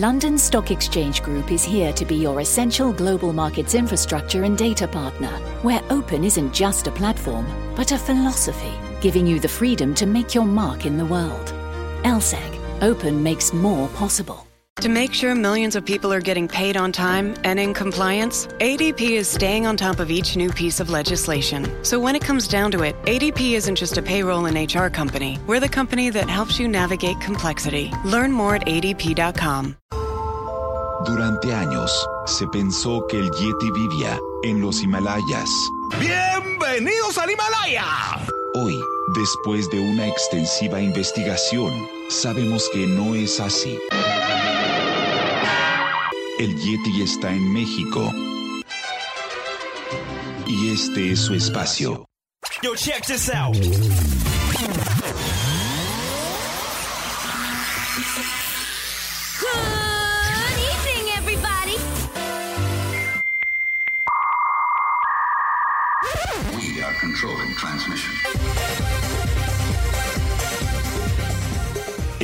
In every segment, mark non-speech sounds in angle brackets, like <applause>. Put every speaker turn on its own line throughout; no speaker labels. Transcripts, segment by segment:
London Stock Exchange Group is here to be your essential global markets infrastructure and data partner, where open isn't just a platform, but a philosophy, giving you the freedom to make your mark in the world. LSEG, open makes more possible.
To make sure millions of people are getting paid on time and in compliance, ADP is staying on top of each new piece of legislation. So when it comes down to it, ADP isn't just a payroll and HR company. We're the company that helps you navigate complexity. Learn more at adp.com.
Durante años, se pensó que el Yeti vivía en los Himalayas.
¡Bienvenidos al Himalaya!
Hoy, después de una extensiva investigación, sabemos que no es así. El Yeti está en México. Y este es su espacio.
Yo, check this out.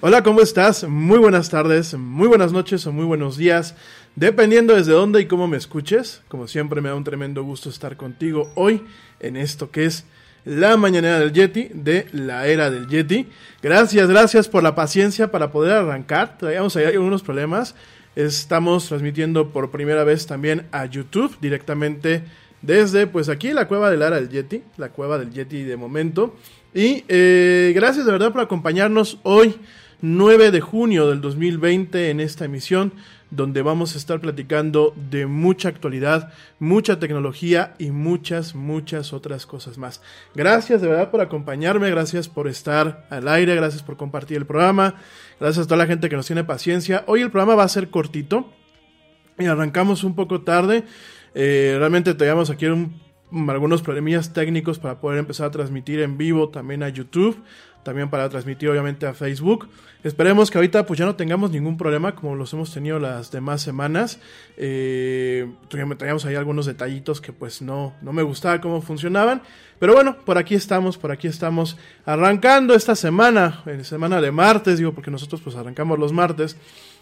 Hola, ¿cómo estás? Muy buenas tardes, muy buenas noches o muy buenos días, dependiendo desde dónde y cómo me escuches. Como siempre me da un tremendo gusto estar contigo hoy en esto que es la mañanera del Yeti, de la era del Yeti. Gracias, gracias por la paciencia para poder arrancar. Traíamos ahí algunos problemas. Estamos transmitiendo por primera vez también a YouTube directamente desde pues aquí la cueva del era del Yeti, la cueva del Yeti de momento. Y eh, gracias de verdad por acompañarnos hoy, 9 de junio del 2020, en esta emisión donde vamos a estar platicando de mucha actualidad, mucha tecnología y muchas, muchas otras cosas más. Gracias de verdad por acompañarme, gracias por estar al aire, gracias por compartir el programa, gracias a toda la gente que nos tiene paciencia. Hoy el programa va a ser cortito y arrancamos un poco tarde. Eh, realmente teníamos aquí un algunos problemillas técnicos para poder empezar a transmitir en vivo también a YouTube, también para transmitir obviamente a Facebook. Esperemos que ahorita pues ya no tengamos ningún problema como los hemos tenido las demás semanas. Eh, teníamos ahí algunos detallitos que pues no, no me gustaba cómo funcionaban. Pero bueno, por aquí estamos, por aquí estamos arrancando esta semana, en semana de martes, digo porque nosotros pues arrancamos los martes.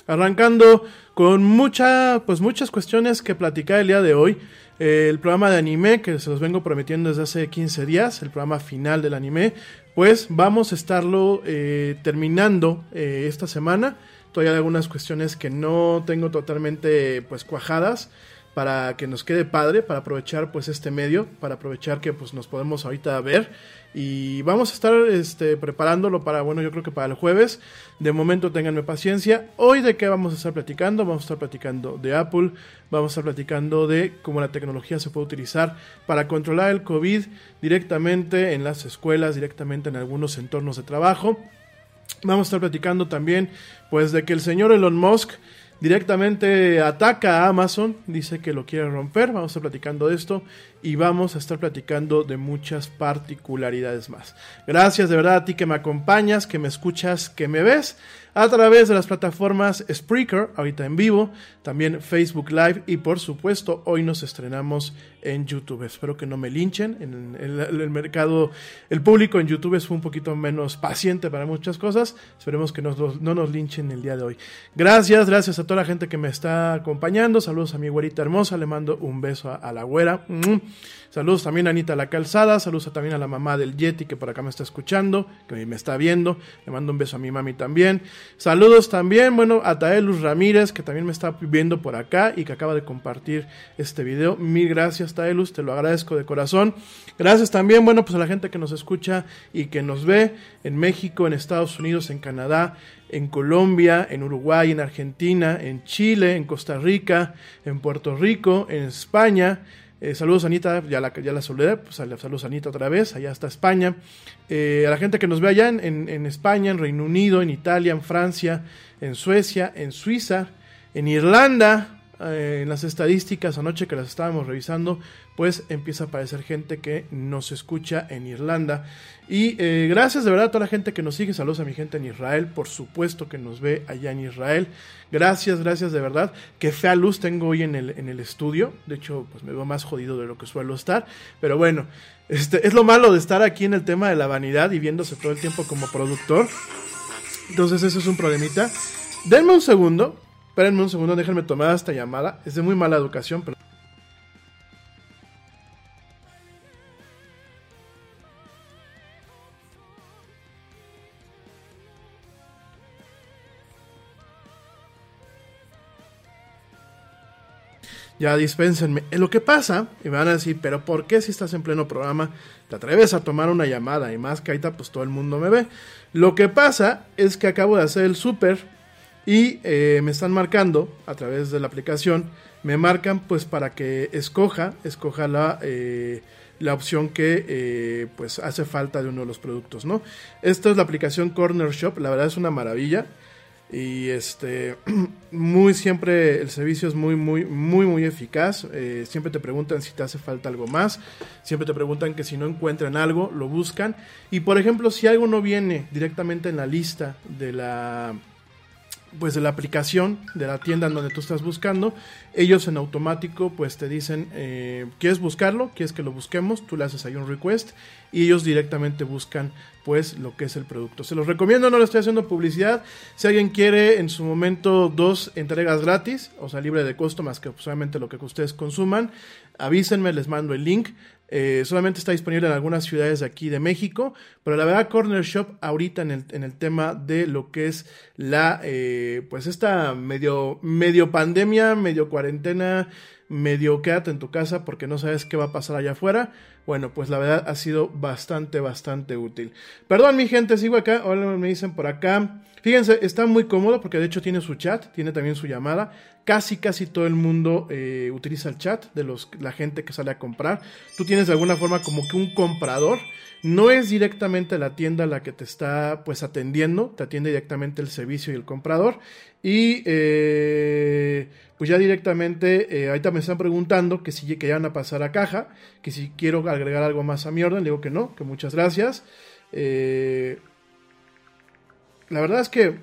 Arrancando con mucha, pues muchas cuestiones que platicar el día de hoy. Eh, el programa de anime que se los vengo prometiendo desde hace 15 días, el programa final del anime, pues vamos a estarlo eh, terminando eh, esta semana. Todavía hay algunas cuestiones que no tengo totalmente pues cuajadas, para que nos quede padre, para aprovechar pues este medio, para aprovechar que pues nos podemos ahorita ver y vamos a estar este, preparándolo para, bueno, yo creo que para el jueves. De momento ténganme paciencia. Hoy de qué vamos a estar platicando? Vamos a estar platicando de Apple, vamos a estar platicando de cómo la tecnología se puede utilizar para controlar el COVID directamente en las escuelas, directamente en algunos entornos de trabajo. Vamos a estar platicando también pues de que el señor Elon Musk directamente ataca a Amazon, dice que lo quiere romper, vamos a estar platicando de esto y vamos a estar platicando de muchas particularidades más. Gracias de verdad a ti que me acompañas, que me escuchas, que me ves a través de las plataformas Spreaker, ahorita en vivo, también Facebook Live y por supuesto hoy nos estrenamos en YouTube. Espero que no me linchen. En el, mercado, el público en YouTube es un poquito menos paciente para muchas cosas. Esperemos que no nos linchen el día de hoy. Gracias, gracias a toda la gente que me está acompañando. Saludos a mi güerita hermosa. Le mando un beso a, a la güera. Saludos también a Anita La Calzada, saludos también a la mamá del Yeti que por acá me está escuchando, que me está viendo. Le mando un beso a mi mami también. Saludos también, bueno, a Taelus Ramírez, que también me está viendo por acá y que acaba de compartir este video. Mil gracias, Taelus, te lo agradezco de corazón. Gracias también, bueno, pues a la gente que nos escucha y que nos ve en México, en Estados Unidos, en Canadá, en Colombia, en Uruguay, en Argentina, en Chile, en Costa Rica, en Puerto Rico, en España eh, saludos Anita, ya la, ya la saludé, pues, saludos Anita otra vez, allá está España. Eh, a la gente que nos ve allá en, en, España, en Reino Unido, en Italia, en Francia, en Suecia, en Suiza, en Irlanda, eh, en las estadísticas anoche que las estábamos revisando, pues empieza a aparecer gente que nos escucha en Irlanda. Y eh, gracias de verdad a toda la gente que nos sigue. Saludos a mi gente en Israel, por supuesto que nos ve allá en Israel. Gracias, gracias de verdad. Qué fea luz tengo hoy en el, en el estudio. De hecho, pues me veo más jodido de lo que suelo estar. Pero bueno, este, es lo malo de estar aquí en el tema de la vanidad y viéndose todo el tiempo como productor. Entonces eso es un problemita. Denme un segundo. Espérenme un segundo, déjenme tomar esta llamada. Es de muy mala educación, pero ya dispénsenme. Lo que pasa, y me van a decir, pero ¿por qué si estás en pleno programa te atreves a tomar una llamada? Y más que pues todo el mundo me ve. Lo que pasa es que acabo de hacer el súper y eh, me están marcando a través de la aplicación, me marcan pues para que escoja, escoja la... Eh, la opción que eh, pues hace falta de uno de los productos, ¿no? Esta es la aplicación Corner Shop, la verdad es una maravilla. Y este, <clears throat> muy siempre el servicio es muy, muy, muy, muy eficaz. Siempre te preguntan si te hace falta algo más. Siempre te preguntan que si no encuentran algo, lo buscan. Y por ejemplo, si algo no viene directamente en la lista de la pues de la aplicación de la tienda en donde tú estás buscando, ellos en automático pues te dicen, eh, ¿quieres buscarlo? ¿Quieres que lo busquemos? Tú le haces ahí un request y ellos directamente buscan pues lo que es el producto. Se los recomiendo, no le estoy haciendo publicidad. Si alguien quiere en su momento dos entregas gratis, o sea, libre de costo más que solamente lo que ustedes consuman, avísenme, les mando el link. Eh, solamente está disponible en algunas ciudades de aquí de México, pero la verdad Corner Shop ahorita en el, en el tema de lo que es la, eh, pues esta medio, medio pandemia, medio cuarentena, medio quédate en tu casa porque no sabes qué va a pasar allá afuera. Bueno, pues la verdad ha sido bastante, bastante útil. Perdón mi gente, sigo acá, ahora me dicen por acá. Fíjense, está muy cómodo porque de hecho tiene su chat, tiene también su llamada. Casi, casi todo el mundo eh, utiliza el chat de los, la gente que sale a comprar. Tú tienes de alguna forma como que un comprador. No es directamente la tienda la que te está pues atendiendo, te atiende directamente el servicio y el comprador. Y eh, pues ya directamente, eh, ahorita me están preguntando que si que ya van a pasar a caja, que si quiero agregar algo más a mi orden, le digo que no, que muchas gracias. Eh, la verdad es que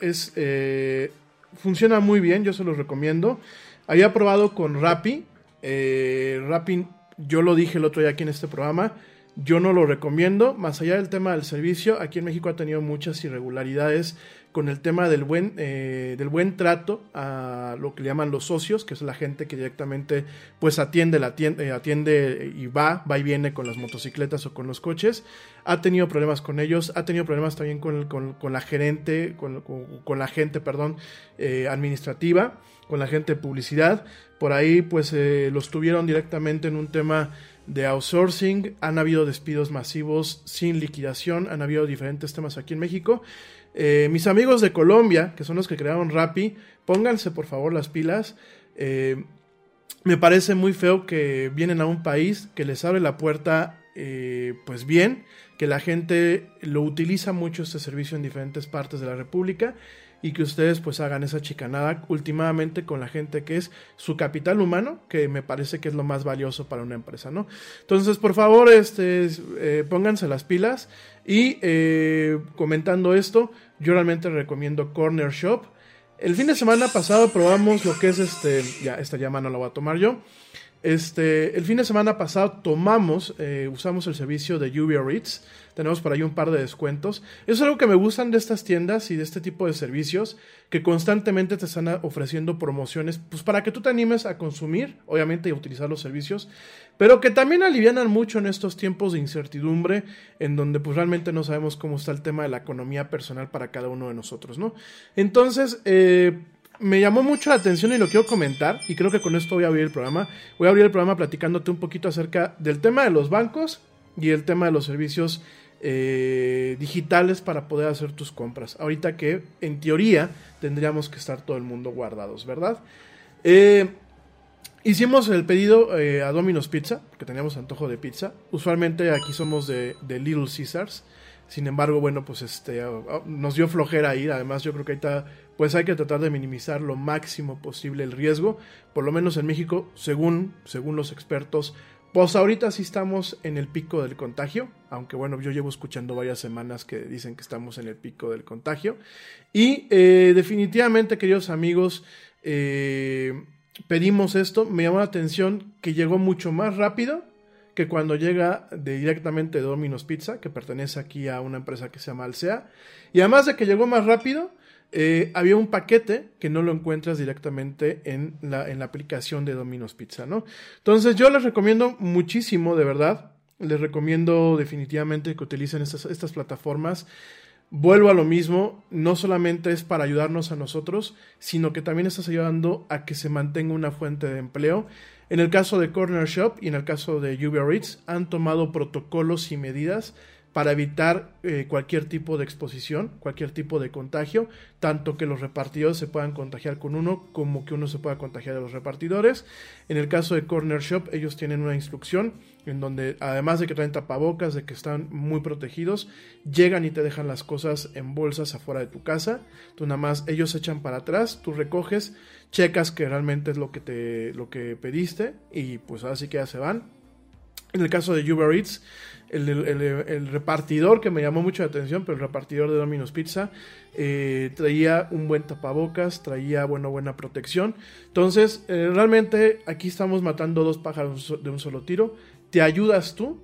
es eh, funciona muy bien, yo se los recomiendo. Había probado con Rappi. Eh, Rappi, yo lo dije el otro día aquí en este programa. yo no lo recomiendo. Más allá del tema del servicio, aquí en México ha tenido muchas irregularidades con el tema del buen, eh, del buen trato a lo que llaman los socios, que es la gente que directamente pues atiende, la atiende, atiende y va, va y viene con las motocicletas o con los coches. Ha tenido problemas con ellos, ha tenido problemas también con, con, la gerente, con, con, la gente, perdón, eh, administrativa, con la gente de publicidad. Por ahí pues eh, los tuvieron directamente en un tema de outsourcing, han habido despidos masivos sin liquidación, han habido diferentes temas aquí en México eh, mis amigos de Colombia, que son los que crearon Rappi, pónganse por favor las pilas. Me parece muy feo que vienen a un país que les abre la puerta pues bien, que la gente lo utiliza mucho este servicio en diferentes partes de la República y que ustedes pues hagan esa chicanada últimamente con la gente que es su capital humano, que me parece que es lo más valioso para una empresa, ¿no? Entonces, por favor, este, eh, pónganse las pilas y eh, comentando esto, yo realmente recomiendo Corner Shop. El fin de semana pasado probamos lo que es este, ya, esta llama no la voy a tomar yo. Este, el fin de semana pasado tomamos, eh, usamos el servicio de Lluvia Reads. Tenemos por ahí un par de descuentos. Es algo que me gustan de estas tiendas y de este tipo de servicios, que constantemente te están ofreciendo promociones, pues para que tú te animes a consumir, obviamente, y a utilizar los servicios, pero que también alivianan mucho en estos tiempos de incertidumbre, en donde pues realmente no sabemos cómo está el tema de la economía personal para cada uno de nosotros, ¿no? Entonces, eh, me llamó mucho la atención y lo quiero comentar, y creo que con esto voy a abrir el programa. Voy a abrir el programa platicándote un poquito acerca del tema de los bancos y el tema de los servicios eh, digitales para poder hacer tus compras. Ahorita que en teoría tendríamos que estar todo el mundo guardados, ¿verdad? Eh, hicimos el pedido eh, a Domino's Pizza, porque teníamos antojo de pizza. Usualmente aquí somos de, de Little Caesars. Sin embargo, bueno, pues este nos dio flojera ir. Además, yo creo que ahorita pues hay que tratar de minimizar lo máximo posible el riesgo. Por lo menos en México, según, según los expertos, pues ahorita sí estamos en el pico del contagio. Aunque bueno, yo llevo escuchando varias semanas que dicen que estamos en el pico del contagio. Y eh, definitivamente, queridos amigos, eh, pedimos esto. Me llamó la atención que llegó mucho más rápido que cuando llega de, directamente de Domino's Pizza, que pertenece aquí a una empresa que se llama Alsea. Y además de que llegó más rápido, eh, había un paquete que no lo encuentras directamente en la, en la aplicación de Domino's Pizza, ¿no? Entonces yo les recomiendo muchísimo, de verdad, les recomiendo definitivamente que utilicen estas, estas plataformas. Vuelvo a lo mismo, no solamente es para ayudarnos a nosotros, sino que también estás ayudando a que se mantenga una fuente de empleo en el caso de Corner Shop y en el caso de Uber Eats han tomado protocolos y medidas para evitar eh, cualquier tipo de exposición, cualquier tipo de contagio, tanto que los repartidores se puedan contagiar con uno como que uno se pueda contagiar de los repartidores. En el caso de Corner Shop, ellos tienen una instrucción en donde además de que traen tapabocas, de que están muy protegidos, llegan y te dejan las cosas en bolsas afuera de tu casa. Tú nada más, ellos se echan para atrás, tú recoges, checas que realmente es lo que te lo que pediste y pues ahora sí que ya se van. En el caso de Uber Eats, el, repartidor que me llamó mucho la atención, pero el repartidor de Domino's Pizza eh, traía un buen tapabocas, traía bueno, buena protección. Entonces, eh, realmente aquí estamos matando dos pájaros de un solo tiro. Te ayudas tú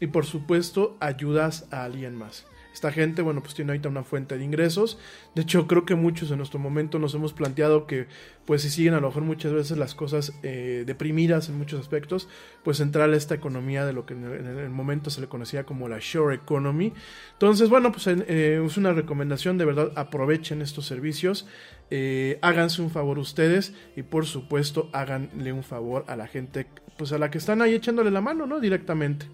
y por supuesto ayudas a alguien más. Esta gente, bueno, pues tiene ahorita una fuente de ingresos. De hecho, creo que muchos en nuestro momento nos hemos planteado que, pues si siguen a lo mejor muchas veces las cosas eh, deprimidas en muchos aspectos, pues entrar a esta economía de lo que en el, momento se le conocía como la shore economy. Entonces, bueno, pues eh, es una recomendación, de verdad, aprovechen estos servicios, eh, háganse un favor ustedes y por supuesto háganle un favor a la gente, pues a la que están ahí echándole la mano, ¿no? Directamente.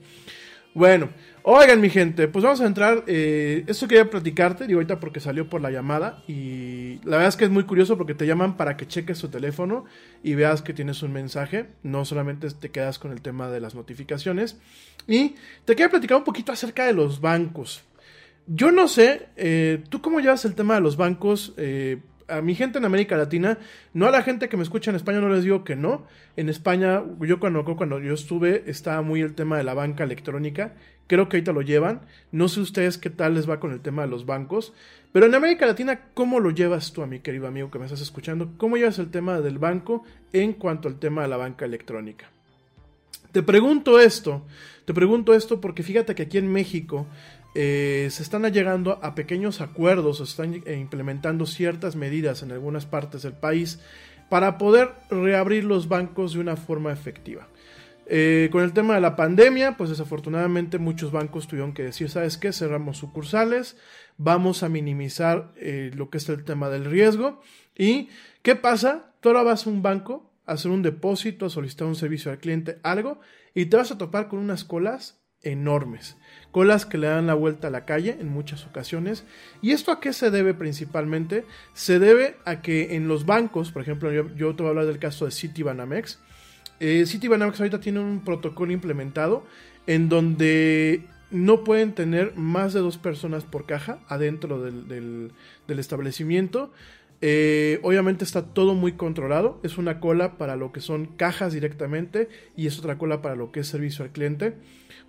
Bueno, oigan mi gente, pues vamos a entrar, eh, esto quería platicarte, digo ahorita porque salió por la llamada y la verdad es que es muy curioso porque te llaman para que cheques tu teléfono y veas que tienes un mensaje, no solamente te quedas con el tema de las notificaciones y te quería platicar un poquito acerca de los bancos. Yo no sé, eh, ¿tú cómo llevas el tema de los bancos? Eh, a mi gente en América Latina, no a la gente que me escucha en España, no les digo que no. En España, yo cuando, cuando yo estuve, estaba muy el tema de la banca electrónica. Creo que ahorita lo llevan. No sé ustedes qué tal les va con el tema de los bancos. Pero en América Latina, ¿cómo lo llevas tú, a mi querido amigo que me estás escuchando? ¿Cómo llevas el tema del banco en cuanto al tema de la banca electrónica? Te pregunto esto, te pregunto esto porque fíjate que aquí en México eh, se están llegando a pequeños acuerdos, se están eh, implementando ciertas medidas en algunas partes del país para poder reabrir los bancos de una forma efectiva. Eh, con el tema de la pandemia, pues desafortunadamente muchos bancos tuvieron que decir, ¿sabes qué? Cerramos sucursales, vamos a minimizar lo que es el tema del riesgo. ¿Y qué pasa? Tú ahora vas a un banco hacer un depósito, solicitar un servicio al cliente, algo, y te vas a topar con unas colas enormes. Colas que le dan la vuelta a la calle en muchas ocasiones. ¿Y esto a qué se debe principalmente? Se debe a que en los bancos, por ejemplo, yo, te voy a hablar del caso de Citibanamex. Eh, Citibanamex ahorita tiene un protocolo implementado en donde no pueden tener más de dos personas por caja adentro del, del establecimiento. Eh, obviamente está todo muy controlado. Es una cola para lo que son cajas directamente y es otra cola para lo que es servicio al cliente.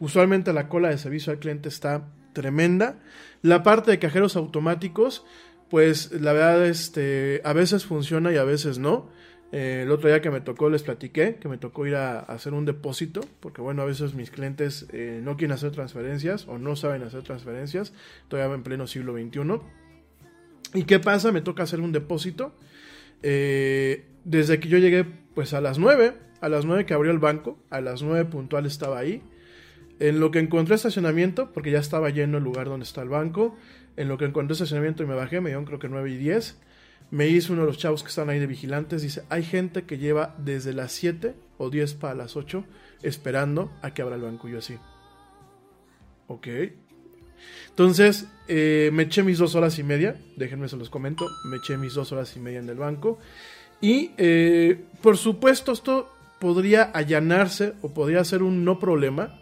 Usualmente la cola de servicio al cliente está tremenda. La parte de cajeros automáticos, pues la verdad, este, a veces funciona y a veces no. Eh, el otro día que me tocó les platiqué que me tocó ir a, hacer un depósito, porque bueno, a veces mis clientes eh, no quieren hacer transferencias o no saben hacer transferencias, todavía en pleno siglo XXI. ¿Y qué pasa? Me toca hacer un depósito. Eh, desde que yo llegué, pues a las 9, a las 9 que abrió el banco, a las 9 puntual estaba ahí. En lo que encontré estacionamiento, porque ya estaba lleno el lugar donde está el banco, en lo que encontré estacionamiento y me bajé, me dieron creo que 9 y 10. Me hizo uno de los chavos que están ahí de vigilantes, dice, hay gente que lleva desde las 7 o 10 para las 8 esperando a que abra el banco. Y yo así, ok, entonces, eh, me eché mis dos horas y media, déjenme se los comento, me eché mis dos horas y media en el banco. Y, eh, por supuesto, esto podría allanarse o podría ser un no problema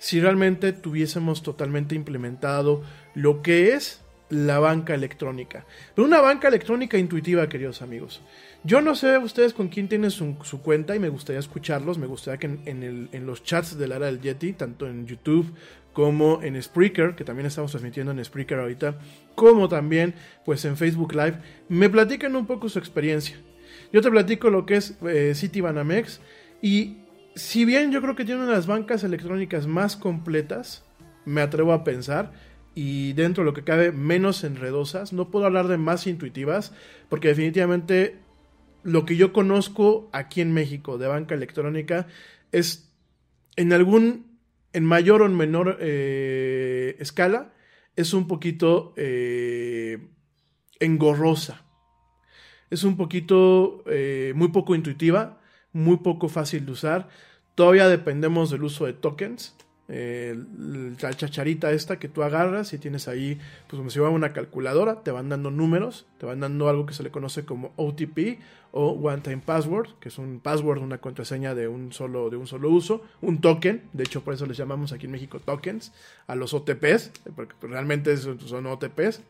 si realmente tuviésemos totalmente implementado lo que es la banca electrónica. Pero una banca electrónica intuitiva, queridos amigos. Yo no sé ustedes con quién tienen su, cuenta y me gustaría escucharlos. Me gustaría que en, los chats del área del Yeti, tanto en YouTube como en Spreaker, que también estamos transmitiendo en Spreaker ahorita, como también pues en Facebook Live, me platican un poco su experiencia. Yo te platico lo que es eh, Citibanamex y si bien yo creo que tiene una las bancas electrónicas más completas, me atrevo a pensar, y dentro de lo que cabe menos enredosas, no puedo hablar de más intuitivas, porque definitivamente lo que yo conozco aquí en México de banca electrónica es en algún en mayor o en menor eh, escala, es un poquito eh, engorrosa. Es un poquito eh, muy poco intuitiva, muy poco fácil de usar. Todavía dependemos del uso de tokens la chacharita esta que tú agarras y tienes ahí, pues como si fuera una calculadora, te van dando números, te van dando algo que se le conoce como OTP o One Time Password, que es un password, una contraseña de un solo, de un solo uso, un token, de hecho por eso les llamamos aquí en México tokens, a los OTPs, porque realmente son OTPs.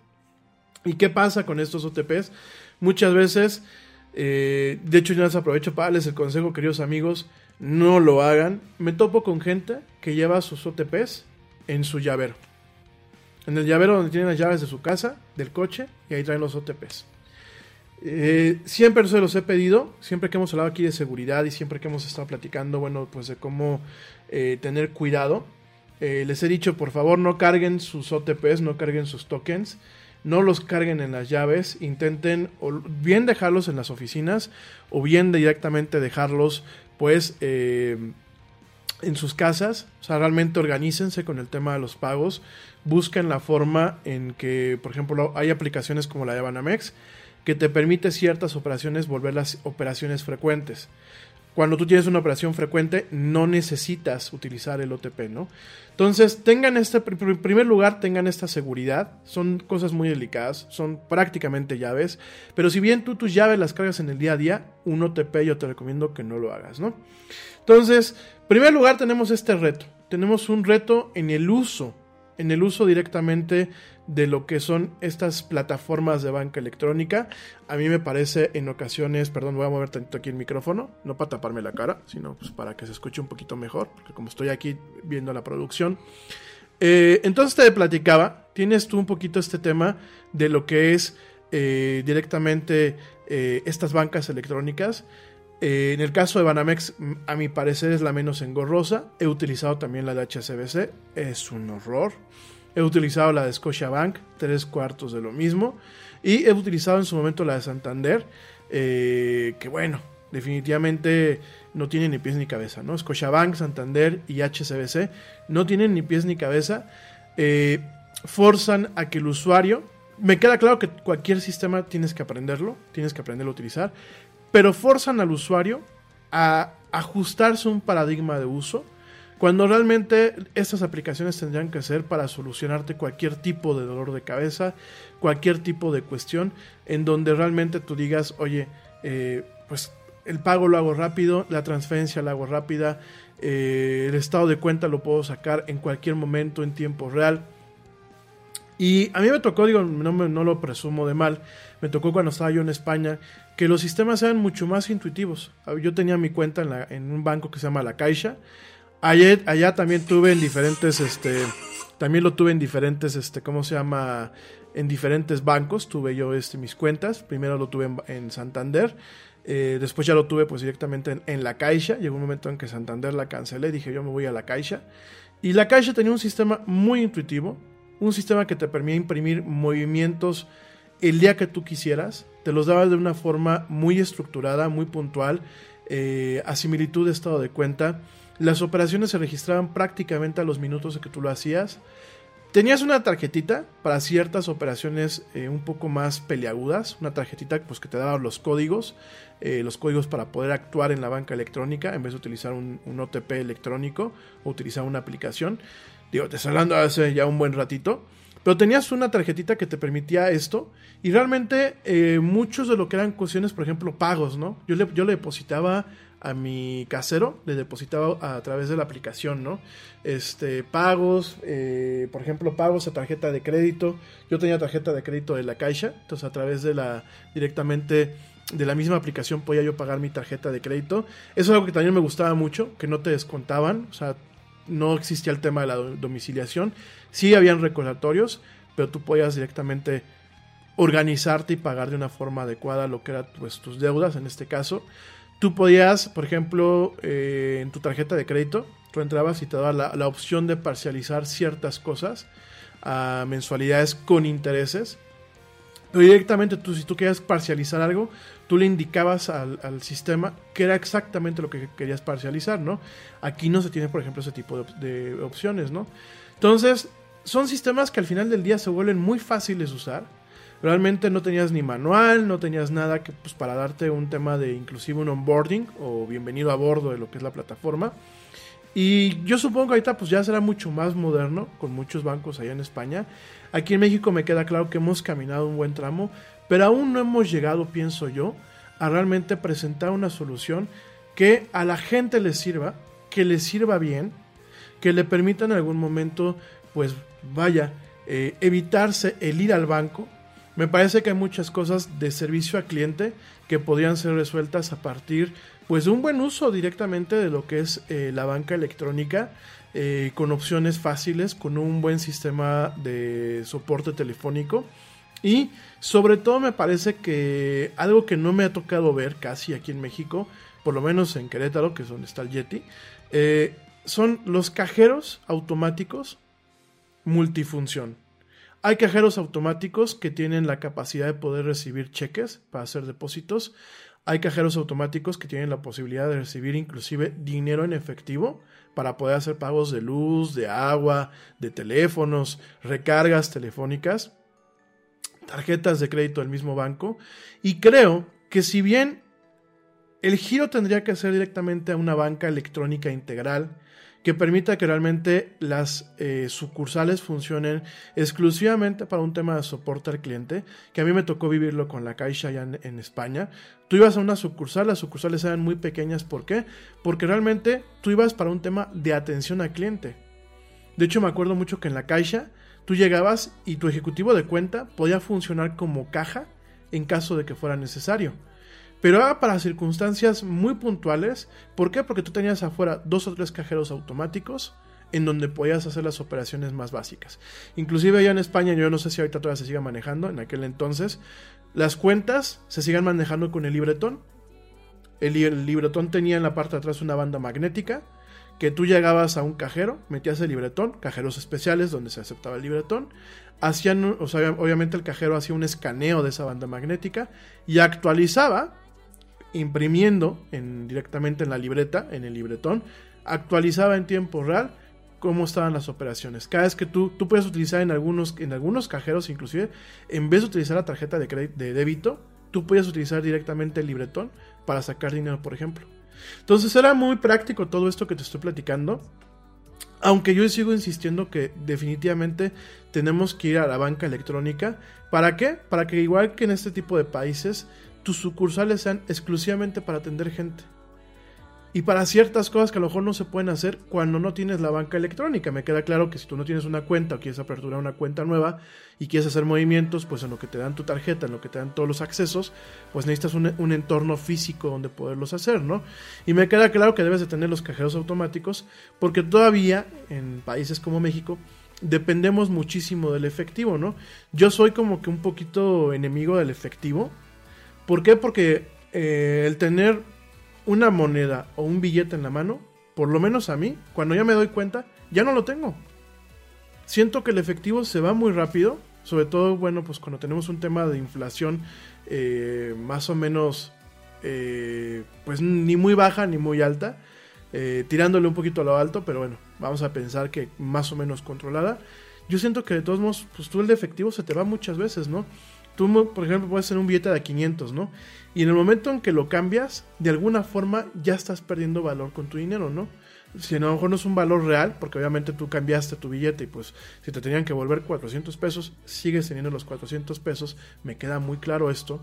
¿Y qué pasa con estos OTPs? Muchas veces, eh, de hecho yo les aprovecho para darles el consejo, queridos amigos, no lo hagan. Me topo con gente que lleva sus OTPs en su llavero. En el llavero donde tienen las llaves de su casa, del coche, y ahí traen los OTPs. Eh, siempre se los he pedido, siempre que hemos hablado aquí de seguridad y siempre que hemos estado platicando, bueno, pues de cómo eh, tener cuidado. Eh, les he dicho, por favor, no carguen sus OTPs, no carguen sus tokens, no los carguen en las llaves, intenten bien dejarlos en las oficinas o bien directamente dejarlos pues eh, en sus casas, o sea, realmente organícense con el tema de los pagos, busquen la forma en que, por ejemplo, hay aplicaciones como la de Banamex que te permite ciertas operaciones volverlas operaciones frecuentes. Cuando tú tienes una operación frecuente, no necesitas utilizar el OTP, ¿no? Entonces, tengan este, en primer lugar, tengan esta seguridad. Son cosas muy delicadas, son prácticamente llaves. Pero si bien tú tus llaves las cargas en el día a día, un OTP yo te recomiendo que no lo hagas, ¿no? Entonces, en primer lugar, tenemos este reto. Tenemos un reto en el uso, en el uso directamente de lo que son estas plataformas de banca electrónica. A mí me parece en ocasiones, perdón, voy a mover tantito aquí el micrófono, no para taparme la cara, sino pues para que se escuche un poquito mejor, porque como estoy aquí viendo la producción. Eh, entonces te platicaba, tienes tú un poquito este tema de lo que es eh, directamente eh, estas bancas electrónicas. Eh, en el caso de Banamex, a mi parecer es la menos engorrosa. He utilizado también la de HSBC, es un horror. He utilizado la de Scotiabank, tres cuartos de lo mismo. Y he utilizado en su momento la de Santander, eh, que bueno, definitivamente no tiene ni pies ni cabeza, ¿no? Scotiabank, Santander y HSBC no tienen ni pies ni cabeza. Eh, forzan a que el usuario... Me queda claro que cualquier sistema tienes que aprenderlo, tienes que aprenderlo a utilizar, pero forzan al usuario a ajustarse un paradigma de uso cuando realmente estas aplicaciones tendrían que ser para solucionarte cualquier tipo de dolor de cabeza, cualquier tipo de cuestión, en donde realmente tú digas, oye, eh, pues el pago lo hago rápido, la transferencia la hago rápida, eh, el estado de cuenta lo puedo sacar en cualquier momento en tiempo real. Y a mí me tocó, digo, no, me- no lo presumo de mal, me tocó cuando estaba yo en España, que los sistemas eran mucho más intuitivos. Yo tenía mi cuenta en, un banco que se llama La Caixa. Allá, también tuve en diferentes, este, también lo tuve en diferentes, este, ¿cómo se llama? En diferentes bancos tuve yo este, mis cuentas. Primero lo tuve en, en Santander. eh, después ya lo tuve pues directamente en, en La Caixa. Llegó un momento en que Santander la cancelé. Dije yo me voy a La Caixa. Y La Caixa tenía un sistema muy intuitivo. Un sistema que te permitía imprimir movimientos el día que tú quisieras. Te los daba de una forma muy estructurada, muy puntual, eh, a similitud de estado de cuenta. Las operaciones se registraban prácticamente a los minutos en que tú lo hacías. Tenías una tarjetita para ciertas operaciones eh, un poco más peliagudas, una tarjetita pues, que te daba los códigos, eh, los códigos para poder actuar en la banca electrónica en vez de utilizar un, un OTP electrónico o utilizar una aplicación. Digo, te estoy hablando hace ya un buen ratito. Pero tenías una tarjetita que te permitía esto. Y realmente eh, muchos de lo que eran cuestiones, por ejemplo, pagos, ¿no? Yo le, yo le depositaba a mi casero, le depositaba a través de la aplicación, ¿no? Este, pagos, eh, por ejemplo, pagos a tarjeta de crédito. Yo tenía tarjeta de crédito de la Caixa, entonces a través de la, directamente de la misma aplicación podía yo pagar mi tarjeta de crédito. Eso es algo que también me gustaba mucho, que no te descontaban, o sea, no existía el tema de la do- domiciliación. Sí habían recordatorios, pero tú podías directamente organizarte y pagar de una forma adecuada lo que eran pues, tus deudas en este caso. Tú podías, por ejemplo, eh, en tu tarjeta de crédito, tú entrabas y te daba la, la opción de parcializar ciertas cosas a mensualidades con intereses. Pero directamente tú, si tú querías parcializar algo, tú le indicabas al, sistema que era exactamente lo que querías parcializar, ¿no? Aquí no se tiene, por ejemplo, ese tipo de, de opciones, ¿no? Entonces, son sistemas que al final del día se vuelven muy fáciles de usar. Realmente no tenías ni manual, no tenías nada que, pues, para darte un tema de inclusive un onboarding o bienvenido a bordo de lo que es la plataforma. Y yo supongo que ahorita pues ya será mucho más moderno, con muchos bancos allá en España. Aquí en México me queda claro que hemos caminado un buen tramo, pero aún no hemos llegado, pienso yo, a realmente presentar una solución que a la gente le sirva, que le sirva bien, que le permita en algún momento, pues vaya, eh, evitarse el ir al banco. Me parece que hay muchas cosas de servicio al cliente que podrían ser resueltas a partir pues de un buen uso directamente de lo que es eh, la banca electrónica eh, con opciones fáciles, con un buen sistema de soporte telefónico y sobre todo me parece que algo que no me ha tocado ver casi aquí en México, por lo menos en Querétaro, que es donde está el Yeti, eh, son los cajeros automáticos multifunción. Hay cajeros automáticos que tienen la capacidad de poder recibir cheques para hacer depósitos. Hay cajeros automáticos que tienen la posibilidad de recibir inclusive dinero en efectivo para poder hacer pagos de luz, de agua, de teléfonos, recargas telefónicas, tarjetas de crédito del mismo banco. Y creo que si bien el giro tendría que ser directamente a una banca electrónica integral, que permita que realmente las eh, sucursales funcionen exclusivamente para un tema de soporte al cliente, que a mí me tocó vivirlo con la Caixa allá en, en España. Tú ibas a una sucursal, las sucursales eran muy pequeñas, ¿por qué? Porque realmente tú ibas para un tema de atención al cliente. De hecho, me acuerdo mucho que en la Caixa tú llegabas y tu ejecutivo de cuenta podía funcionar como caja en caso de que fuera necesario. Pero era para circunstancias muy puntuales. ¿Por qué? Porque tú tenías afuera dos o tres cajeros automáticos en donde podías hacer las operaciones más básicas. Inclusive allá en España, yo no sé si ahorita todavía se sigue manejando, en aquel entonces, las cuentas se siguen manejando con el libretón. El, el libretón tenía en la parte de atrás una banda magnética que tú llegabas a un cajero, metías el libretón, cajeros especiales donde se aceptaba el libretón, hacían, o sea, obviamente el cajero hacía un escaneo de esa banda magnética y actualizaba, imprimiendo en, directamente en la libreta, en el libretón, actualizaba en tiempo real cómo estaban las operaciones. Cada vez que tú, tú puedes utilizar en algunos, en algunos cajeros, inclusive, en vez de utilizar la tarjeta de, crédito, de débito, tú puedes utilizar directamente el libretón para sacar dinero, por ejemplo. Entonces era muy práctico todo esto que te estoy platicando. Aunque yo sigo insistiendo que definitivamente tenemos que ir a la banca electrónica. ¿Para qué? Para que igual que en este tipo de países, tus sucursales sean exclusivamente para atender gente. Y para ciertas cosas que a lo mejor no se pueden hacer cuando no tienes la banca electrónica. Me queda claro que si tú no tienes una cuenta o quieres aperturar una cuenta nueva y quieres hacer movimientos, pues en lo que te dan tu tarjeta, en lo que te dan todos los accesos, pues necesitas un, un entorno físico donde poderlos hacer, ¿no? Y me queda claro que debes de tener los cajeros automáticos porque todavía en países como México dependemos muchísimo del efectivo, ¿no? Yo soy como que un poquito enemigo del efectivo. ¿Por qué? Porque eh, el tener una moneda o un billete en la mano, por lo menos a mí, cuando ya me doy cuenta, ya no lo tengo. Siento que el efectivo se va muy rápido, sobre todo, bueno, pues cuando tenemos un tema de inflación eh, más o menos, eh, pues ni muy baja ni muy alta, eh, tirándole un poquito a lo alto, pero bueno, vamos a pensar que más o menos controlada. Yo siento que de todos modos, pues tú el de efectivo se te va muchas veces, ¿no? Tú, por ejemplo, puedes hacer un billete de 500, ¿no? Y en el momento en que lo cambias, de alguna forma ya estás perdiendo valor con tu dinero, ¿no? Si a lo mejor no es un valor real, porque obviamente tú cambiaste tu billete y pues si te tenían que volver 400 pesos, sigues teniendo los 400 pesos, me queda muy claro esto.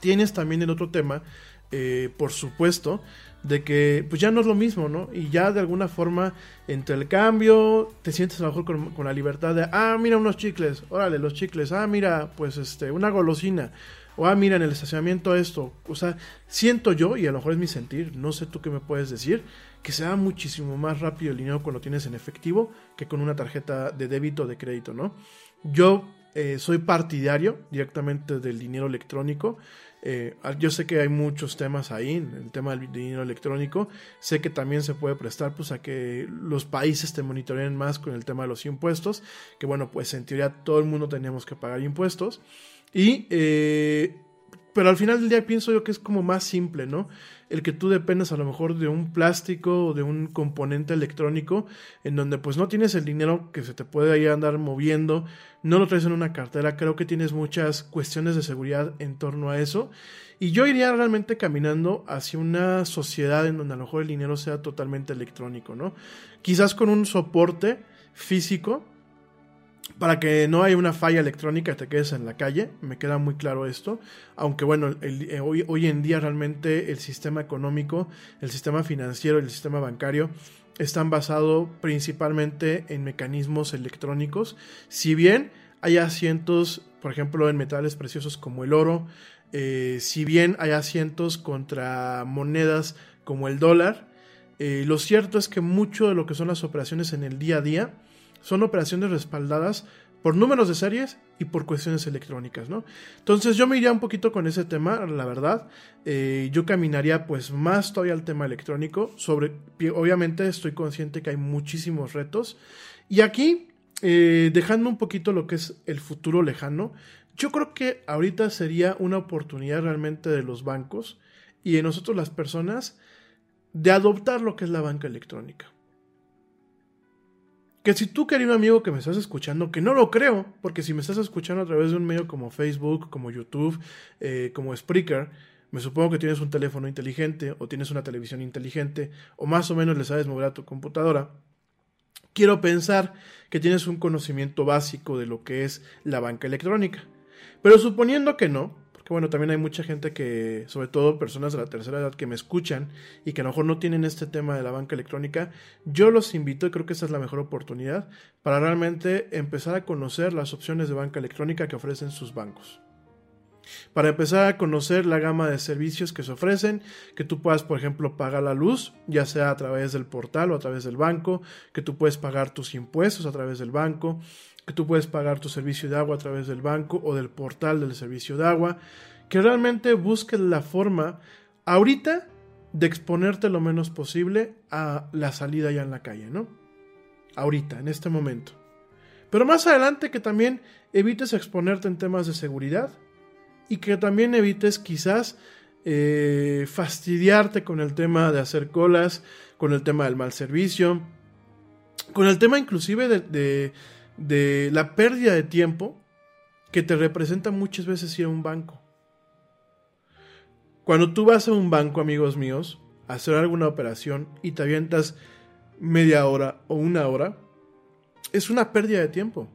Tienes también el otro tema, eh, por supuesto, de que pues ya no es lo mismo, ¿no? Y ya de alguna forma, entre el cambio, te sientes a lo mejor con, con la libertad de, ah, mira unos chicles, órale, los chicles, ah, mira, pues este, una golosina. O, ah, mira, en el estacionamiento esto. O sea, siento yo, y a lo mejor es mi sentir, no sé tú qué me puedes decir, que se muchísimo más rápido el dinero cuando tienes en efectivo que con una tarjeta de débito o de crédito, ¿no? Yo eh, soy partidario directamente del dinero electrónico. Eh, yo sé que hay muchos temas ahí, el tema del dinero electrónico. Sé que también se puede prestar pues, a que los países te monitoreen más con el tema de los impuestos. Que bueno, pues en teoría todo el mundo teníamos que pagar impuestos. Y, eh, pero al final del día pienso yo que es como más simple, ¿no? El que tú dependas a lo mejor de un plástico o de un componente electrónico en donde pues no tienes el dinero que se te puede ahí andar moviendo, no lo traes en una cartera, creo que tienes muchas cuestiones de seguridad en torno a eso. Y yo iría realmente caminando hacia una sociedad en donde a lo mejor el dinero sea totalmente electrónico, ¿no? Quizás con un soporte físico, para que no haya una falla electrónica y te quedes en la calle, me queda muy claro esto, aunque bueno, hoy, hoy, en día realmente el sistema económico, el sistema financiero y el sistema bancario están basados principalmente en mecanismos electrónicos, si bien hay asientos, por ejemplo, en metales preciosos como el oro, eh, si bien hay asientos contra monedas como el dólar, eh, lo cierto es que mucho de lo que son las operaciones en el día a día, son operaciones respaldadas por números de series y por cuestiones electrónicas, ¿no? Entonces yo me iría un poquito con ese tema, la verdad. Eh, yo caminaría pues más todavía al tema electrónico. Sobre, obviamente estoy consciente que hay muchísimos retos. Y aquí, eh, dejando un poquito lo que es el futuro lejano, yo creo que ahorita sería una oportunidad realmente de los bancos y de nosotros las personas de adoptar lo que es la banca electrónica que si tú, querido amigo que me estás escuchando, que no lo creo, porque si me estás escuchando a través de un medio como Facebook, como YouTube, eh, como Spreaker, me supongo que tienes un teléfono inteligente o tienes una televisión inteligente o más o menos le sabes mover a tu computadora. Quiero pensar que tienes un conocimiento básico de lo que es la banca electrónica. Pero suponiendo que no, que bueno, también hay mucha gente que, sobre todo personas de la tercera edad que me escuchan y que a lo mejor no tienen este tema de la banca electrónica, yo los invito y creo que esta es la mejor oportunidad para realmente empezar a conocer las opciones de banca electrónica que ofrecen sus bancos. Para empezar a conocer la gama de servicios que se ofrecen, que tú puedas, por ejemplo, pagar la luz, ya sea a través del portal o a través del banco, que tú puedes pagar tus impuestos a través del banco, que tú puedes pagar tu servicio de agua a través del banco o del portal del servicio de agua, que realmente busques la forma ahorita de exponerte lo menos posible a la salida ya en la calle, ¿no? Ahorita, en este momento. Pero más adelante que también evites exponerte en temas de seguridad y que también evites quizás eh, fastidiarte con el tema de hacer colas, con el tema del mal servicio, con el tema inclusive de, de la pérdida de tiempo que te representa muchas veces ir a un banco. Cuando tú vas a un banco, amigos míos, a hacer alguna operación y te avientas media hora o una hora, es una pérdida de tiempo.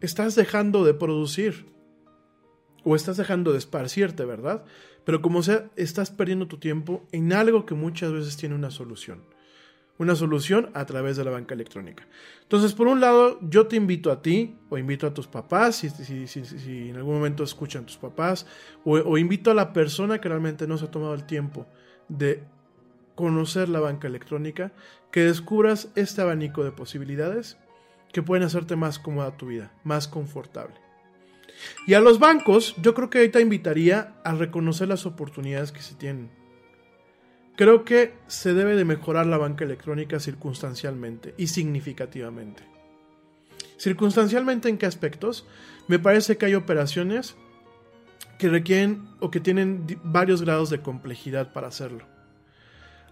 Estás dejando de producir. O estás dejando de esparcirte, ¿verdad? Pero como sea, estás perdiendo tu tiempo en algo que muchas veces tiene una solución. Una solución a través de la banca electrónica. Entonces, por un lado, yo te invito a ti, o invito a tus papás, si, en algún momento escuchan tus papás, o, o invito a la persona que realmente no se ha tomado el tiempo de conocer la banca electrónica, que descubras este abanico de posibilidades que pueden hacerte más cómoda tu vida, más confortable. Y a los bancos, yo creo que ahorita invitaría a reconocer las oportunidades que se tienen. Creo que se debe de mejorar la banca electrónica circunstancialmente y significativamente. Circunstancialmente en qué aspectos? Me parece que hay operaciones que requieren o que tienen varios grados de complejidad para hacerlo.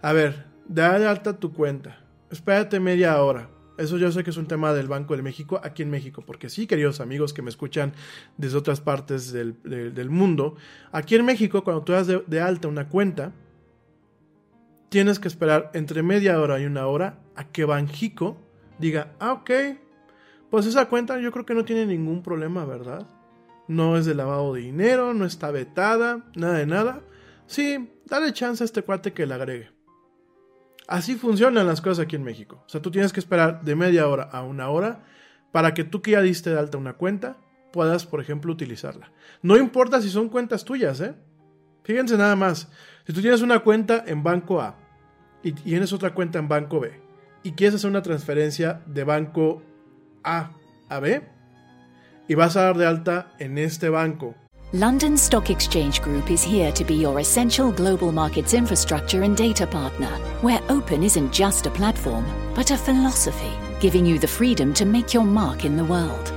A ver, da de alta tu cuenta. Espérate media hora. Eso yo sé que es un tema del Banco de México aquí en México, porque sí, queridos amigos que me escuchan desde otras partes del, mundo, aquí en México cuando tú das de, alta una cuenta, tienes que esperar entre media hora y una hora a que Banjico diga, ah, ok, pues esa cuenta yo creo que no tiene ningún problema, ¿verdad? No es de lavado de dinero, no está vetada, nada de nada. Sí, dale chance a este cuate que la agregue. Así funcionan las cosas aquí en México. O sea, tú tienes que esperar de media hora a una hora para que tú que ya diste de alta una cuenta puedas, por ejemplo, utilizarla. No importa si son cuentas tuyas, ¿eh? Fíjense nada más. Si tú tienes una cuenta en banco A y tienes otra cuenta en banco B y quieres hacer una transferencia de banco A a B y vas a dar de alta en este banco
London Stock Exchange Group is here to be your essential global markets infrastructure and data partner, where open isn't just a platform, but a philosophy, giving you the freedom to make your mark in the world.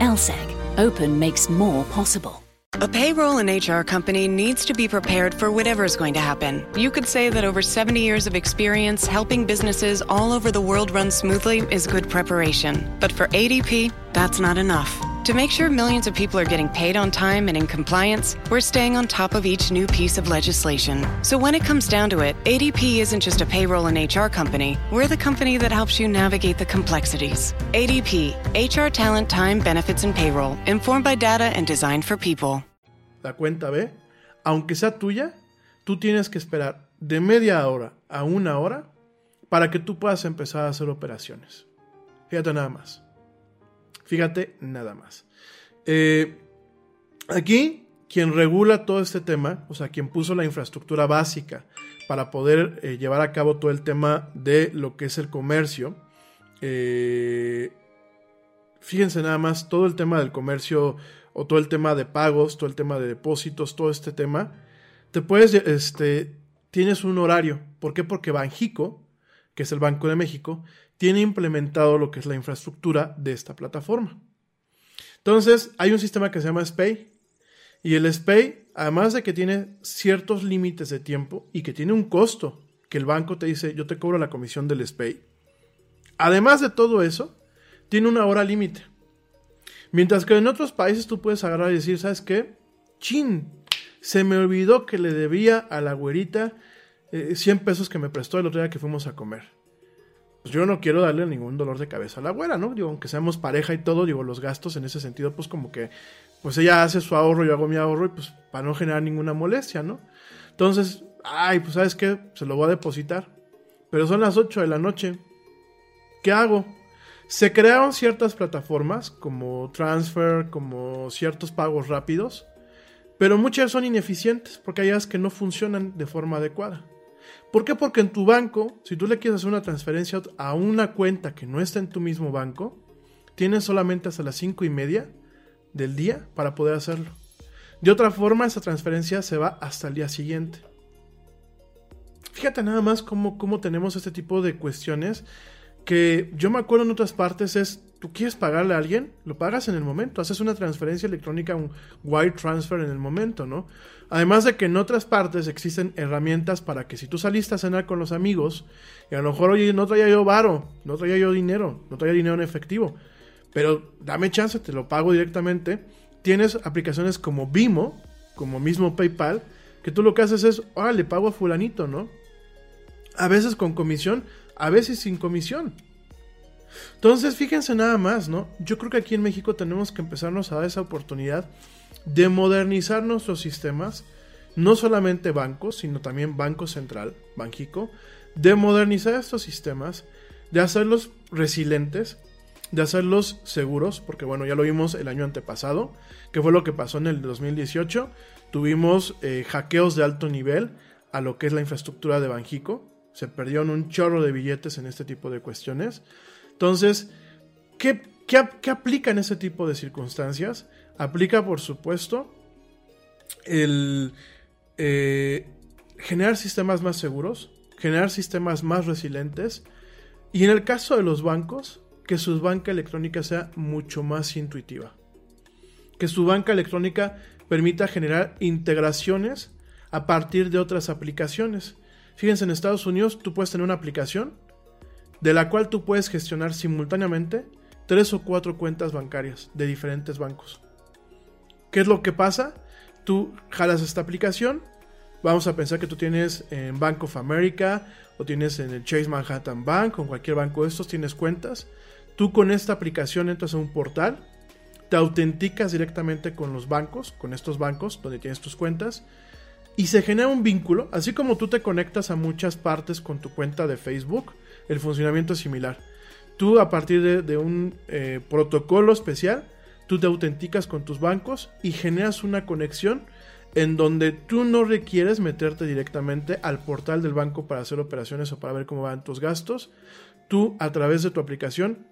LSEG, open makes more possible.
A payroll and HR company needs to be prepared for whatever is going to happen. You could say that over 70 years of experience helping businesses all over the world run smoothly is good preparation. But for ADP, that's not enough. To make sure millions of people are getting paid on time and in compliance, we're staying on top of each new piece of legislation. So when it comes down to it, ADP isn't just a payroll and HR company, we're the company that helps you navigate the complexities. ADP, HR talent, time, benefits, and payroll, informed by data and designed for people.
La cuenta B, aunque sea tuya, tú tienes que esperar de media hora a una hora para que tú puedas empezar a hacer operaciones. Fíjate nada más. Fíjate nada más. Eh, aquí, quien regula todo este tema, o sea, quien puso la infraestructura básica para poder eh, llevar a cabo todo el tema de lo que es el comercio, eh, fíjense nada más, todo el tema del comercio o todo el tema de pagos, todo el tema de depósitos, todo este tema, te puedes, este, tienes un horario. ¿Por qué? Porque Banjico, que es el Banco de México, tiene implementado lo que es la infraestructura de esta plataforma. Entonces, hay un sistema que se llama SPAY y el SPAY, además de que tiene ciertos límites de tiempo y que tiene un costo, que el banco te dice, yo te cobro la comisión del SPAY, además de todo eso, tiene una hora límite. Mientras que en otros países tú puedes agarrar y decir, ¿sabes qué? Chin, se me olvidó que le debía a la güerita 100 eh, pesos que me prestó el otro día que fuimos a comer pues yo no quiero darle ningún dolor de cabeza a la güera, ¿no? Digo, aunque seamos pareja y todo, digo, los gastos en ese sentido, pues como que, pues ella hace su ahorro, yo hago mi ahorro y pues para no generar ninguna molestia, ¿no? Entonces, ay, pues sabes qué, se lo voy a depositar. Pero son las 8 de la noche. ¿Qué hago? Se crearon ciertas plataformas como Transfer, como ciertos pagos rápidos, pero muchas son ineficientes porque hay que no funcionan de forma adecuada. ¿Por qué? Porque en tu banco, si tú le quieres hacer una transferencia a una cuenta que no está en tu mismo banco, tienes solamente hasta las cinco y media del día para poder hacerlo. De otra forma, esa transferencia se va hasta el día siguiente. Fíjate nada más cómo, cómo tenemos este tipo de cuestiones que yo me acuerdo en otras partes es, tú quieres pagarle a alguien, lo pagas en el momento, haces una transferencia electrónica, un wire transfer en el momento, ¿no? Además de que en otras partes existen herramientas para que si tú saliste a cenar con los amigos y a lo mejor, oye, no traía yo varo, no traía yo dinero, no traía dinero en efectivo, pero dame chance, te lo pago directamente, tienes aplicaciones como Vimo, como mismo PayPal, que tú lo que haces es, ah, le pago a fulanito, ¿no? A veces con comisión, a veces sin comisión. Entonces, fíjense nada más, ¿no? Yo creo que aquí en México tenemos que empezarnos a dar esa oportunidad de modernizar nuestros sistemas, no solamente bancos, sino también Banco Central, Banjico, de modernizar estos sistemas, de hacerlos resilientes, de hacerlos seguros, porque bueno, ya lo vimos el año antepasado, que fue lo que pasó en el 2018, tuvimos eh, hackeos de alto nivel a lo que es la infraestructura de Banjico, se perdieron un chorro de billetes en este tipo de cuestiones. Entonces, ¿qué, qué, aplica en ese tipo de circunstancias? Aplica, por supuesto, el eh, generar sistemas más seguros, generar sistemas más resilientes y en el caso de los bancos, que su banca electrónica sea mucho más intuitiva. Que su banca electrónica permita generar integraciones a partir de otras aplicaciones. Fíjense, en Estados Unidos tú puedes tener una aplicación de la cual tú puedes gestionar simultáneamente tres o cuatro cuentas bancarias de diferentes bancos. ¿Qué es lo que pasa? Tú jalas esta aplicación, vamos a pensar que tú tienes en Bank of America o tienes en el Chase Manhattan Bank o en cualquier banco de estos tienes cuentas. Tú con esta aplicación entras a un portal, te autenticas directamente con los bancos, con estos bancos donde tienes tus cuentas y se genera un vínculo, así como tú te conectas a muchas partes con tu cuenta de Facebook, el funcionamiento es similar. Tú a partir de, un eh, protocolo especial, tú te autenticas con tus bancos y generas una conexión en donde tú no requieres meterte directamente al portal del banco para hacer operaciones o para ver cómo van tus gastos. Tú a través de tu aplicación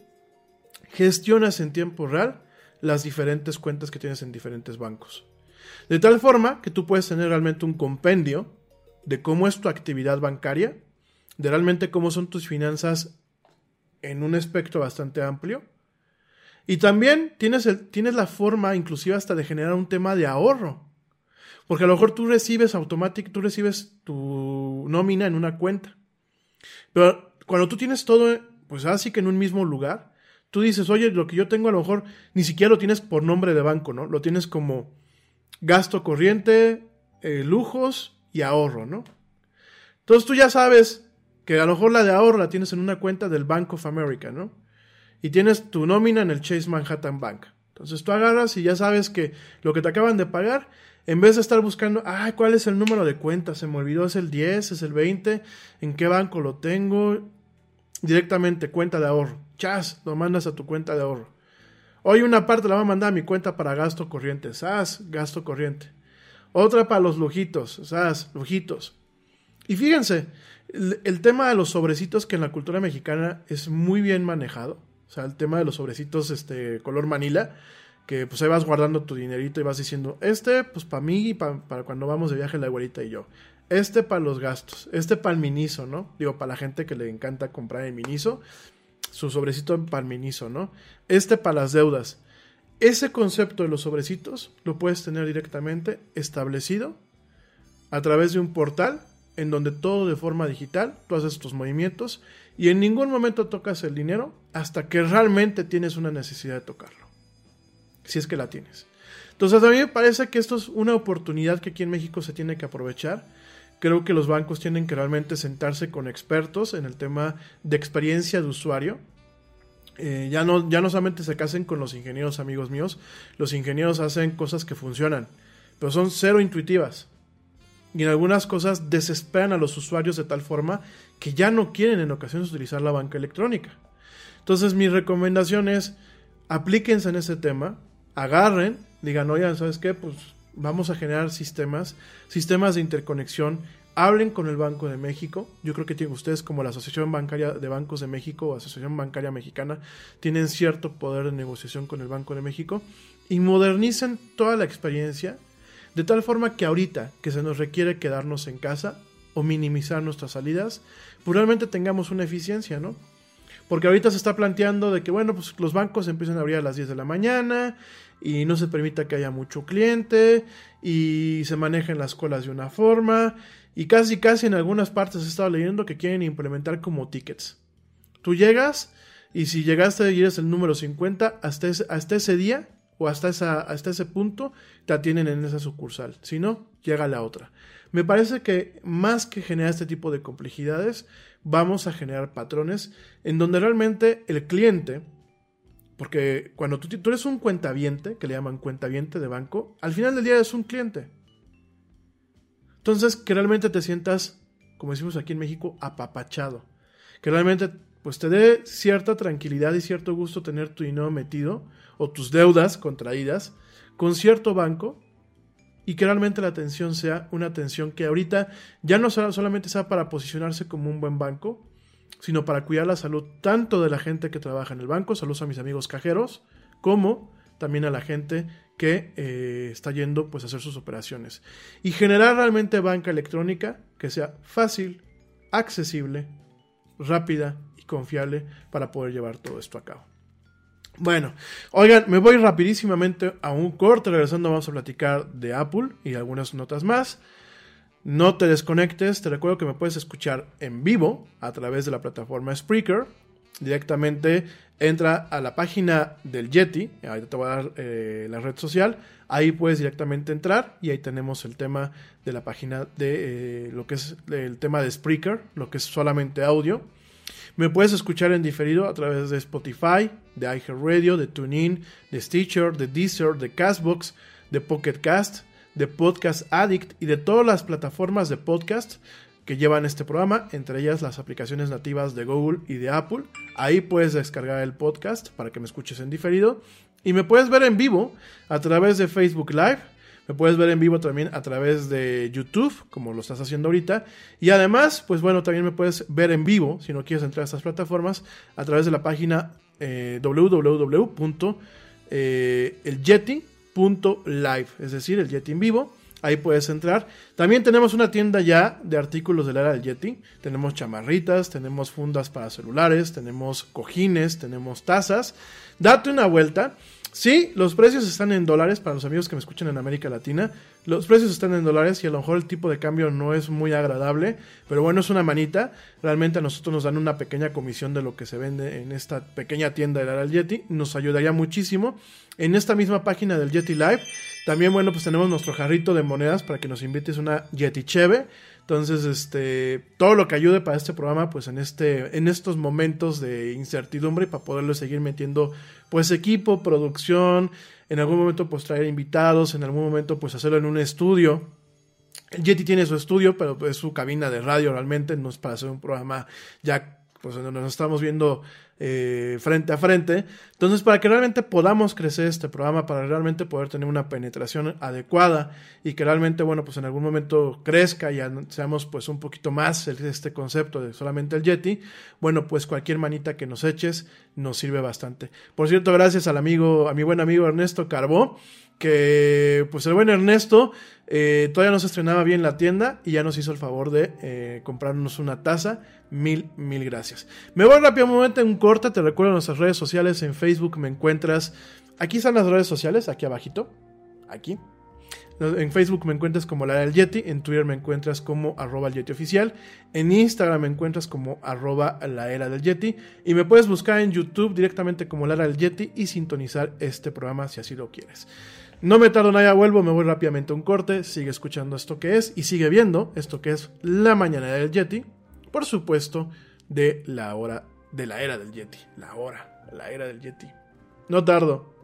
gestionas en tiempo real las diferentes cuentas que tienes en diferentes bancos. De tal forma que tú puedes tener realmente un compendio de cómo es tu actividad bancaria, de realmente cómo son tus finanzas en un espectro bastante amplio. Y también tienes, el, tienes la forma inclusive hasta de generar un tema de ahorro. Porque a lo mejor tú recibes automático, tú recibes tu nómina en una cuenta. Pero cuando tú tienes todo, pues así que en un mismo lugar, tú dices, oye, lo que yo tengo a lo mejor ni siquiera lo tienes por nombre de banco, ¿no? Lo tienes como gasto corriente, eh, lujos y ahorro, ¿no? Entonces tú ya sabes que a lo mejor la de ahorro la tienes en una cuenta del Bank of America, ¿no? Y tienes tu nómina en el Chase Manhattan Bank. Entonces tú agarras y ya sabes que lo que te acaban de pagar, en vez de estar buscando, ay, ¿cuál es el número de cuenta? Se me olvidó, es el 10, es el 20, ¿en qué banco lo tengo? Directamente, cuenta de ahorro. Chas, lo mandas a tu cuenta de ahorro. Hoy una parte la va a mandar a mi cuenta para gasto corriente. SAS, gasto corriente. Otra para los lujitos. SAS, lujitos. Y fíjense, el, tema de los sobrecitos que en la cultura mexicana es muy bien manejado. O sea, el tema de los sobrecitos este, color manila. Que pues ahí vas guardando tu dinerito y vas diciendo, este pues para mí y para cuando vamos de viaje la abuelita y yo. Este para los gastos. Este para el miniso, ¿no? Digo, para la gente que le encanta comprar el miniso su sobrecito en palminizo, ¿no? Este para las deudas. Ese concepto de los sobrecitos lo puedes tener directamente establecido a través de un portal en donde todo de forma digital, tú haces tus movimientos y en ningún momento tocas el dinero hasta que realmente tienes una necesidad de tocarlo. Si es que la tienes. Entonces a mí me parece que esto es una oportunidad que aquí en México se tiene que aprovechar Creo que los bancos tienen que realmente sentarse con expertos en el tema de experiencia de usuario. Eh, ya, no, ya no solamente se casen con los ingenieros amigos míos, los ingenieros hacen cosas que funcionan, pero son cero intuitivas. Y en algunas cosas desesperan a los usuarios de tal forma que ya no quieren en ocasiones utilizar la banca electrónica. Entonces mi recomendación es, aplíquense en ese tema, agarren, digan, oigan, ¿sabes qué? Pues vamos a generar sistemas, sistemas de interconexión. Hablen con el Banco de México. Yo creo que ustedes como la Asociación Bancaria de Bancos de México o Asociación Bancaria Mexicana tienen cierto poder de negociación con el Banco de México y modernicen toda la experiencia De tal forma que ahorita que se nos requiere quedarnos en casa o minimizar nuestras salidas, pues realmente tengamos una eficiencia, ¿no? Porque ahorita se está planteando de que, bueno, pues los bancos empiezan a abrir a las 10 de la mañana y no se permita que haya mucho cliente y se manejen las colas de una forma y casi casi en algunas partes he estado leyendo que quieren implementar como tickets. Tú llegas y si llegaste y eres el número 50, hasta ese, hasta ese día o hasta, esa, hasta ese punto te atienden en esa sucursal. Si no, llega la otra. Me parece que más que generar este tipo de complejidades, vamos a generar patrones en donde realmente el cliente, porque cuando tú, eres un cuentaviente, que le llaman cuentaviente de banco, al final del día eres un cliente. Entonces, que realmente te sientas, como decimos aquí en México, apapachado. Que realmente pues te dé cierta tranquilidad y cierto gusto tener tu dinero metido o tus deudas contraídas con cierto banco y que realmente la atención sea una atención que ahorita ya no solamente sea para posicionarse como un buen banco, sino para cuidar la salud tanto de la gente que trabaja en el banco, saludos a mis amigos cajeros, como también a la gente que eh, está yendo pues a hacer sus operaciones. Y generar realmente banca electrónica que sea fácil, accesible, rápida y confiable para poder llevar todo esto a cabo. Bueno, oigan, me voy rapidísimamente a un corte, regresando vamos a platicar de Apple y algunas notas más. No te desconectes, te recuerdo que me puedes escuchar en vivo a través de la plataforma Spreaker. Directamente entra a la página del Yeti, ahí te voy a dar eh, la red social, ahí puedes directamente entrar y ahí tenemos el tema de la página de eh, lo que es el tema de Spreaker, lo que es solamente audio. Me puedes escuchar en diferido a través de Spotify, de iHeartRadio, de TuneIn, de Stitcher, de Deezer, de Castbox, de Pocket Cast, de Podcast Addict y de todas las plataformas de podcast que llevan este programa, entre ellas las aplicaciones nativas de Google y de Apple. Ahí puedes descargar el podcast para que me escuches en diferido. Y me puedes ver en vivo a través de Facebook Live. Me puedes ver en vivo también a través de YouTube, como lo estás haciendo ahorita. Y además, pues bueno, también me puedes ver en vivo, si no quieres entrar a estas plataformas, a través de la página eh, www.elyeti.live, es decir, el Yeti en vivo. Ahí puedes entrar. También tenemos una tienda ya de artículos del era del Yeti. Tenemos chamarritas, tenemos fundas para celulares, tenemos cojines, tenemos tazas. Date una vuelta. Sí, los precios están en dólares para los amigos que me escuchan en América Latina. Los precios están en dólares y a lo mejor el tipo de cambio no es muy agradable, pero bueno, es una manita. Realmente a nosotros nos dan una pequeña comisión de lo que se vende en esta pequeña tienda del Aral Yeti. Nos ayudaría muchísimo. En esta misma página del Yeti Live, también bueno, pues tenemos nuestro jarrito de monedas para que nos invites una Yeti Cheve. Entonces, este, todo lo que ayude para este programa, pues en este, en estos momentos de incertidumbre para poderlo seguir metiendo, pues equipo, producción, en algún momento pues traer invitados, en algún momento pues hacerlo en un estudio. El Yeti tiene su estudio, pero es su cabina de radio realmente, no es para hacer un programa ya pues nos estamos viendo eh, frente a frente. Entonces, para que realmente podamos crecer este programa, para realmente poder tener una penetración adecuada y que realmente, bueno, pues en algún momento crezca y seamos pues un poquito más este concepto de solamente el Yeti, bueno, pues cualquier manita que nos eches nos sirve bastante. Por cierto, gracias al amigo, a mi buen amigo Ernesto Carbó, que pues el buen Ernesto eh, todavía no se estrenaba bien la tienda y ya nos hizo el favor de eh, comprarnos una taza. Mil, mil gracias. Me voy rápidamente en un corte, te recuerdo nuestras redes sociales, en Facebook me encuentras, aquí están las redes sociales, aquí abajito, aquí. En Facebook me encuentras como la del Yeti, en Twitter me encuentras como arroba el Yeti oficial, en Instagram me encuentras como arroba la era del Yeti y me puedes buscar en YouTube directamente como la era del Yeti y sintonizar este programa si así lo quieres. No me tardo nada, vuelvo, me voy rápidamente a un corte, sigue escuchando esto que es y sigue viendo esto que es la mañana del Yeti, por supuesto, de la hora, de la era del Yeti, la hora, la era del Yeti. No tardo.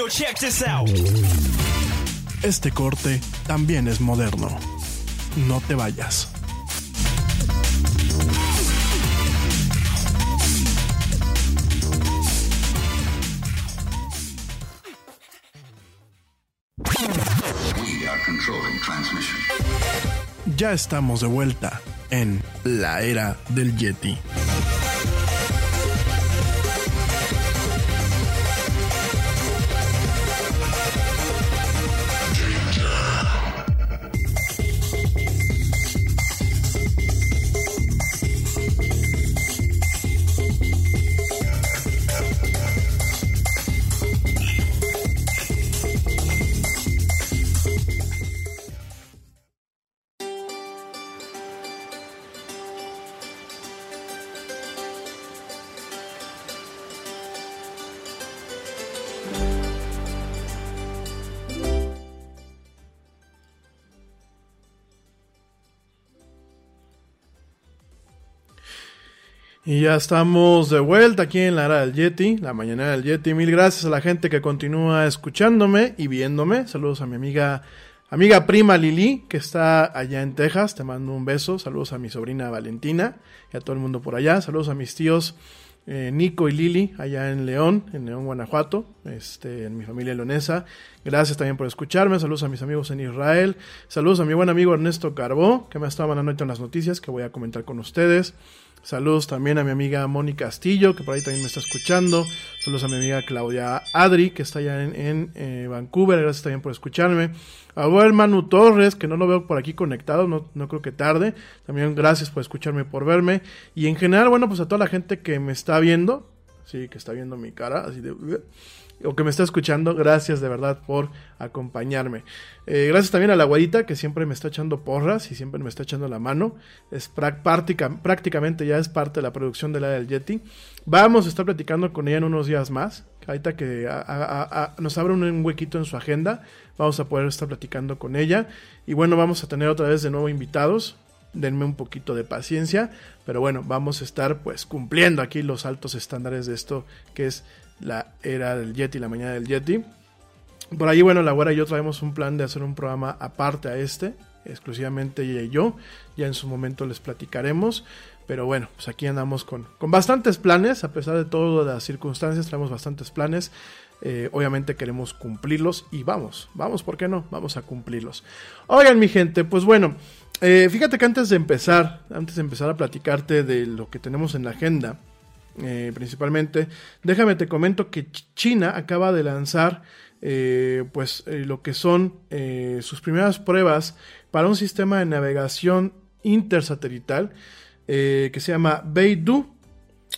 Yo, check this out.
Este corte también es moderno. No te vayas.
We are controlling transmission.
Ya estamos de vuelta en la era del Yeti.
Y ya estamos de vuelta aquí en la era del Yeti, la mañana del Yeti. Mil gracias a la gente que continúa escuchándome y viéndome. Saludos a mi amiga, amiga prima Lili, que está allá en Texas. Te mando un beso. Saludos a mi sobrina Valentina y a todo el mundo por allá. Saludos a mis tíos eh, Nico y Lili allá en León, en León, Guanajuato, este, en mi familia leonesa. Gracias también por escucharme. Saludos a mis amigos en Israel. Saludos a mi buen amigo Ernesto Carbó, que me ha estado mandando en las noticias que voy a comentar con ustedes. Saludos también a mi amiga Mónica Castillo, que por ahí también me está escuchando. Saludos a mi amiga Claudia Adri, que está allá en, eh, Vancouver. Gracias también por escucharme. A buen Manu Torres, que no lo veo por aquí conectado, no, no creo que tarde. También gracias por escucharme, por verme. Y en general, bueno, pues a toda la gente que me está viendo, sí, que está viendo mi cara, así de o que me está escuchando, gracias de verdad por acompañarme. Eh, gracias también a la guarita que siempre me está echando porras y siempre me está echando la mano. Es práctica, prácticamente ya es parte de la producción de la del Yeti. Vamos a estar platicando con ella en unos días más. Ahorita que nos abre un huequito en su agenda, vamos a poder estar platicando con ella. Y bueno, vamos a tener otra vez de nuevo invitados denme un poquito de paciencia, pero bueno, vamos a estar pues cumpliendo aquí los altos estándares de esto que es la era del Yeti, la mañana del Yeti. Por ahí, bueno, la güera y yo traemos un plan de hacer un programa aparte a este, exclusivamente ella y yo. Ya en su momento les platicaremos. Pero bueno, pues aquí andamos con, con bastantes planes, a pesar de todas las circunstancias, traemos bastantes planes. Eh, obviamente queremos cumplirlos y vamos, vamos, ¿por qué no? Vamos a cumplirlos. Oigan, mi gente, pues bueno, eh, fíjate que antes de empezar, antes de empezar a platicarte de lo que tenemos en la agenda, eh, principalmente, déjame te comento que China acaba de lanzar eh, pues eh, lo que son sus primeras pruebas para un sistema de navegación intersatelital que se llama Beidou.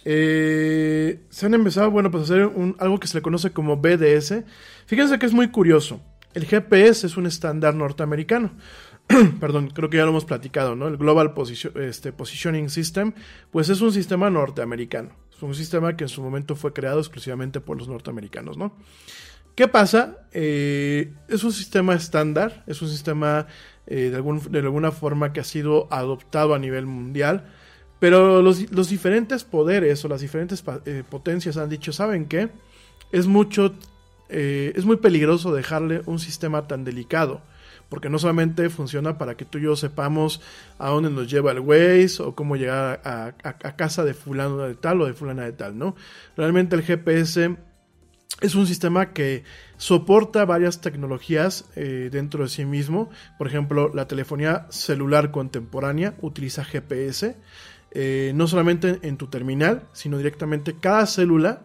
se han empezado, bueno, pues a hacer un, algo que se le conoce como BDS. Fíjense que es muy curioso. El GPS es un estándar norteamericano. <clears throat> perdón, creo que ya lo hemos platicado, ¿no? El Global este, Positioning System, pues es un sistema norteamericano. Es un sistema que en su momento fue creado exclusivamente por los norteamericanos, ¿no? ¿Qué pasa? Eh, es un sistema estándar, es un sistema eh, de, algún, de, alguna forma que ha sido adoptado a nivel mundial, pero los, los diferentes poderes o las diferentes eh, potencias han dicho, ¿saben qué? Es mucho, es muy peligroso dejarle un sistema tan delicado porque no solamente funciona para que tú y yo sepamos a dónde nos lleva el Waze o cómo llegar a, casa de fulano de tal o de fulana de tal, ¿no? Realmente el GPS es un sistema que soporta varias tecnologías eh, dentro de sí mismo. Por ejemplo, la telefonía celular contemporánea utiliza GPS. Eh, no solamente en tu terminal, sino directamente cada célula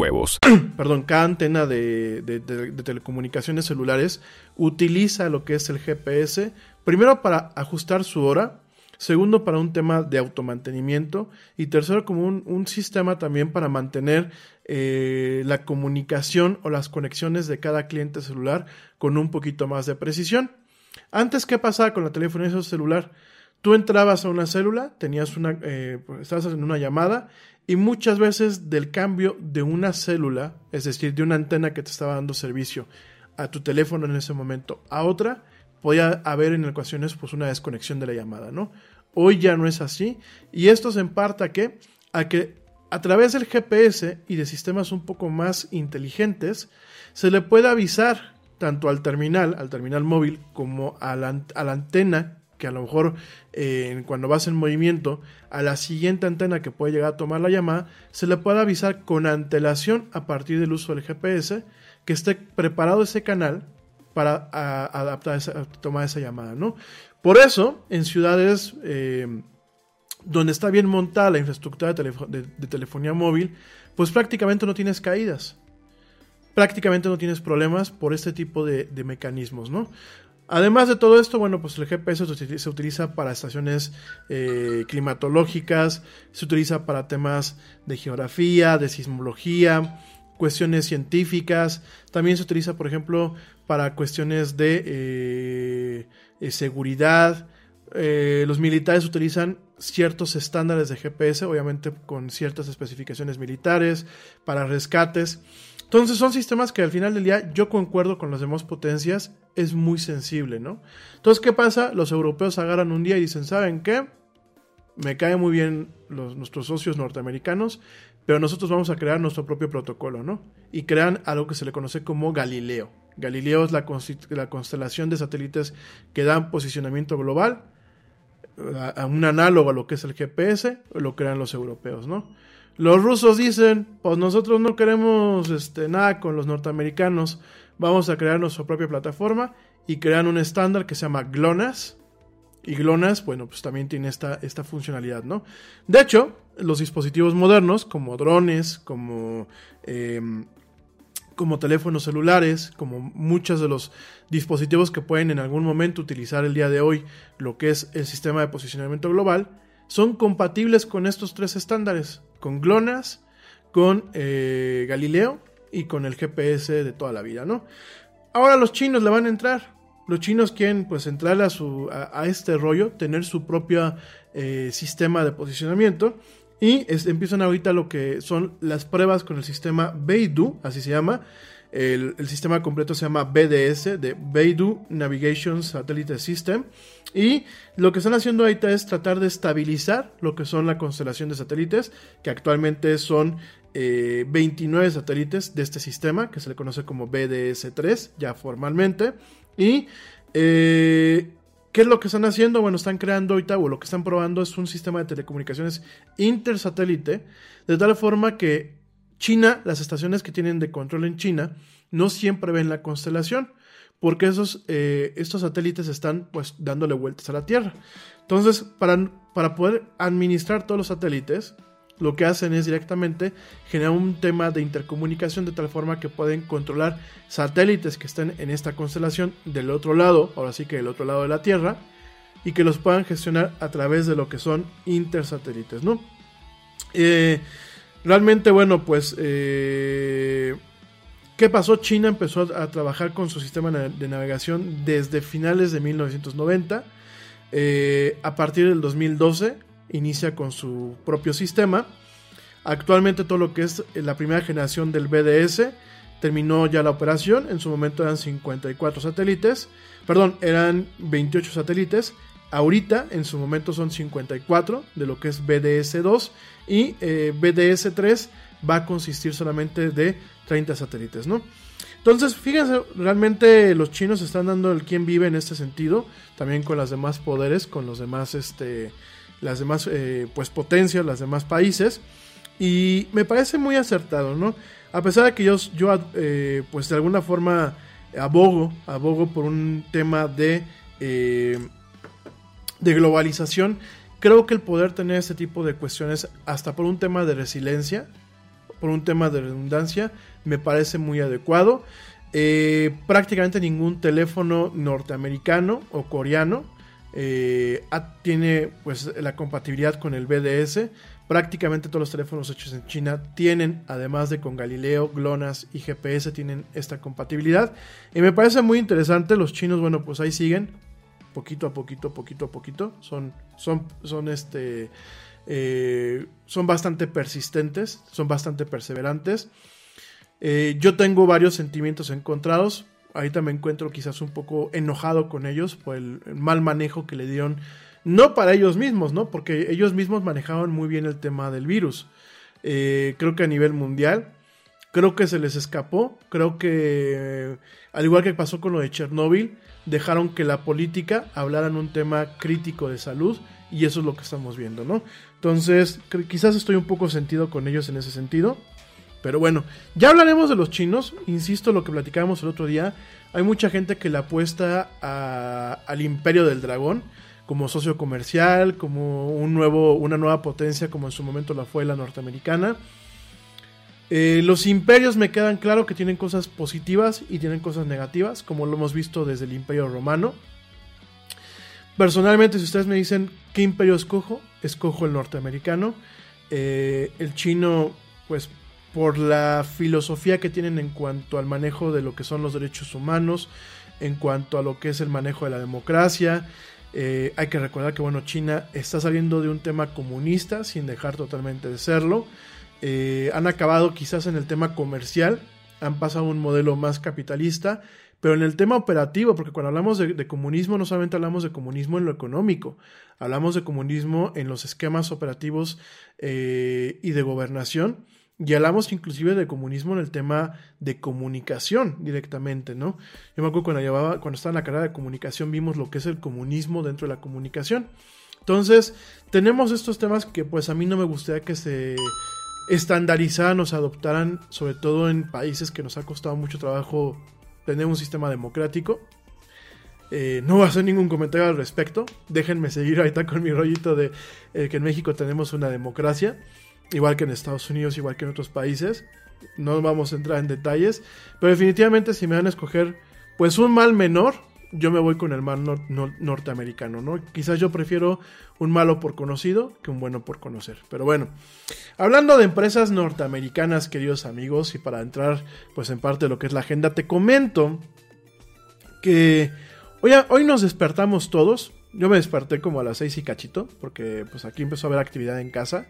<clears throat>
Perdón, cada antena de, telecomunicaciones celulares utiliza lo que es el GPS, primero para ajustar su hora, segundo para un tema de automantenimiento y tercero como un, un sistema también para mantener eh, la comunicación o las conexiones de cada cliente celular con un poquito más de precisión. Antes, ¿qué pasaba con la telefonía celular? Tú entrabas a una célula, tenías una, eh, estabas en una llamada y muchas veces del cambio de una célula, es decir, de una antena que te estaba dando servicio a tu teléfono en ese momento a otra, podía haber en ocasiones pues una desconexión de la llamada, ¿no? Hoy ya no es así y esto se emparta a que a que a través del GPS y de sistemas un poco más inteligentes se le puede avisar tanto al terminal, al terminal móvil, como a la antena que a lo mejor eh, cuando vas en movimiento a la siguiente antena que puede llegar a tomar la llamada, se le puede avisar con antelación a partir del uso del GPS que esté preparado ese canal para a- adaptar tomar esa llamada, ¿no? Por eso, en ciudades eh, donde está bien montada la infraestructura de telefonía móvil, pues prácticamente no tienes caídas. Prácticamente no tienes problemas por este tipo de, de mecanismos, ¿no? Además de todo esto, bueno, pues el GPS se utiliza, para estaciones eh, climatológicas, se utiliza para temas de geografía, de sismología, cuestiones científicas, también se utiliza, por ejemplo, para cuestiones de eh, eh, seguridad. Los militares utilizan ciertos estándares de GPS, obviamente con ciertas especificaciones militares, para rescates. Entonces son sistemas que al final del día yo concuerdo con las demás potencias, es muy sensible, ¿no? Entonces, ¿qué pasa? Los europeos agarran un día y dicen, ¿saben qué? Me cae muy bien los, nuestros socios norteamericanos, pero nosotros vamos a crear nuestro propio protocolo, ¿no? Y crean algo que se le conoce como Galileo. Galileo es la, constelación de satélites que dan posicionamiento global, a un análogo a lo que es el GPS, lo crean los europeos, ¿no? Los rusos dicen, pues nosotros no queremos este, nada con los norteamericanos, vamos a crear nuestra propia plataforma y crean un estándar que se llama GLONASS. Y GLONASS, bueno, pues también tiene esta, esta funcionalidad, ¿no? De hecho, los dispositivos modernos, como drones, como, eh, como teléfonos celulares, como muchos de los dispositivos que pueden en algún momento utilizar el día de hoy lo que es el sistema de posicionamiento global, son compatibles con estos tres estándares, con GLONASS, con eh, Galileo y con el GPS de toda la vida, ¿no? Ahora los chinos le van a entrar. Los chinos quieren pues entrar a, su, a, este rollo, tener su propio eh, sistema de posicionamiento y empiezan ahorita lo que son las pruebas con el sistema Beidou, así se llama. El, sistema completo se llama BDS, de Beidou Navigation Satellite System. Y lo que están haciendo ahorita es tratar de estabilizar lo que son la constelación de satélites, que actualmente son eh, 29 satélites de este sistema, que se le conoce como BDS-3, ya formalmente. Y eh, ¿Qué es lo que están haciendo? Bueno, están creando ahorita, o lo que están probando es un sistema de telecomunicaciones intersatélite, de tal forma que China, las estaciones que tienen de control en China, no siempre ven la constelación, porque esos, eh, estos satélites están pues dándole vueltas a la Tierra. Entonces, para, para poder administrar todos los satélites, lo que hacen es directamente generar un tema de intercomunicación de tal forma que pueden controlar satélites que estén en esta constelación del otro lado, ahora sí que del otro lado de la Tierra, y que los puedan gestionar a través de lo que son intersatélites, ¿no? Eh, realmente, bueno, pues, eh, ¿qué pasó? China empezó a, trabajar con su sistema de navegación desde finales de 1990. Eh, a partir del 2012 inicia con su propio sistema. Actualmente todo lo que es la primera generación del BDS terminó ya la operación. En su momento eran 54 satélites. Perdón, eran 28 satélites. Ahorita en su momento son 54 de lo que es BDS2 y eh, BDS3 va a consistir solamente de 30 satélites, ¿no? Entonces, fíjense, realmente los chinos están dando el quien vive en este sentido, también con las demás poderes, con los demás, este, las demás, eh, pues potencias, los demás países, y me parece muy acertado, ¿no? A pesar de que yo, yo eh, pues de alguna forma abogo, abogo por un tema de, de globalización, creo que el poder tener este tipo de cuestiones, hasta por un tema de resiliencia, por un tema de redundancia, me parece muy adecuado. Eh, prácticamente ningún teléfono norteamericano o coreano eh, tiene pues la compatibilidad con el BDS. Prácticamente todos los teléfonos hechos en China tienen, además de con Galileo, GLONASS y GPS, tienen esta compatibilidad. Y me parece muy interesante. Los chinos, bueno, pues ahí siguen. Poquito a poquito, poquito a poquito. Son, son, son este. Eh, son bastante persistentes, son bastante perseverantes. Eh, yo tengo varios sentimientos encontrados. Ahorita me encuentro quizás un poco enojado con ellos por el mal manejo que le dieron no para ellos mismos, ¿no? Porque ellos mismos manejaban muy bien el tema del virus. Eh, creo que a nivel mundial, creo que se les escapó, creo que, al igual que pasó con lo de Chernóbil, dejaron que la política hablara en un tema crítico de salud y eso es lo que estamos viendo, ¿no? Entonces, quizás estoy un poco sentido con ellos en ese sentido. Pero bueno, ya hablaremos de los chinos. Insisto, lo que platicábamos el otro día. Hay mucha gente que le apuesta al imperio del dragón como socio comercial, como un nuevo, una nueva potencia como en su momento la fue la norteamericana. Eh, los imperios me quedan claro que tienen cosas positivas y tienen cosas negativas, como lo hemos visto desde el imperio romano. Personalmente, si ustedes me dicen qué imperio escojo, escojo el norteamericano. Eh, el chino, pues por la filosofía que tienen en cuanto al manejo de lo que son los derechos humanos, en cuanto a lo que es el manejo de la democracia, eh, hay que recordar que bueno, China está saliendo de un tema comunista sin dejar totalmente de serlo. Eh, han acabado quizás en el tema comercial, han pasado a un modelo más capitalista, pero en el tema operativo, porque cuando hablamos de, comunismo no solamente hablamos de comunismo en lo económico, hablamos de comunismo en los esquemas operativos eh, y de gobernación y hablamos inclusive de comunismo en el tema de comunicación directamente, ¿no? Yo me acuerdo cuando, llevaba, cuando estaba en la carrera de comunicación vimos lo que es el comunismo dentro de la comunicación. Entonces, tenemos estos temas que pues a mí no me gustaría que se estandarizaran o se adoptaran, sobre todo en países que nos ha costado mucho trabajo tener un sistema democrático. Eh, no voy a hacer ningún comentario al respecto. Déjenme seguir ahorita con mi rollito de eh, que en México tenemos una democracia igual que en Estados Unidos, igual que en otros países. No vamos a entrar en detalles, pero definitivamente si me van a escoger pues un mal menor, yo me voy con el mal norteamericano, ¿no? Quizás yo prefiero un malo por conocido que un bueno por conocer. Pero bueno, hablando de empresas norteamericanas, queridos amigos, y para entrar pues en parte de lo que es la agenda, te comento que hoy, hoy nos despertamos todos. Yo me desperté como a las seis y cachito, porque pues aquí empezó a haber actividad en casa.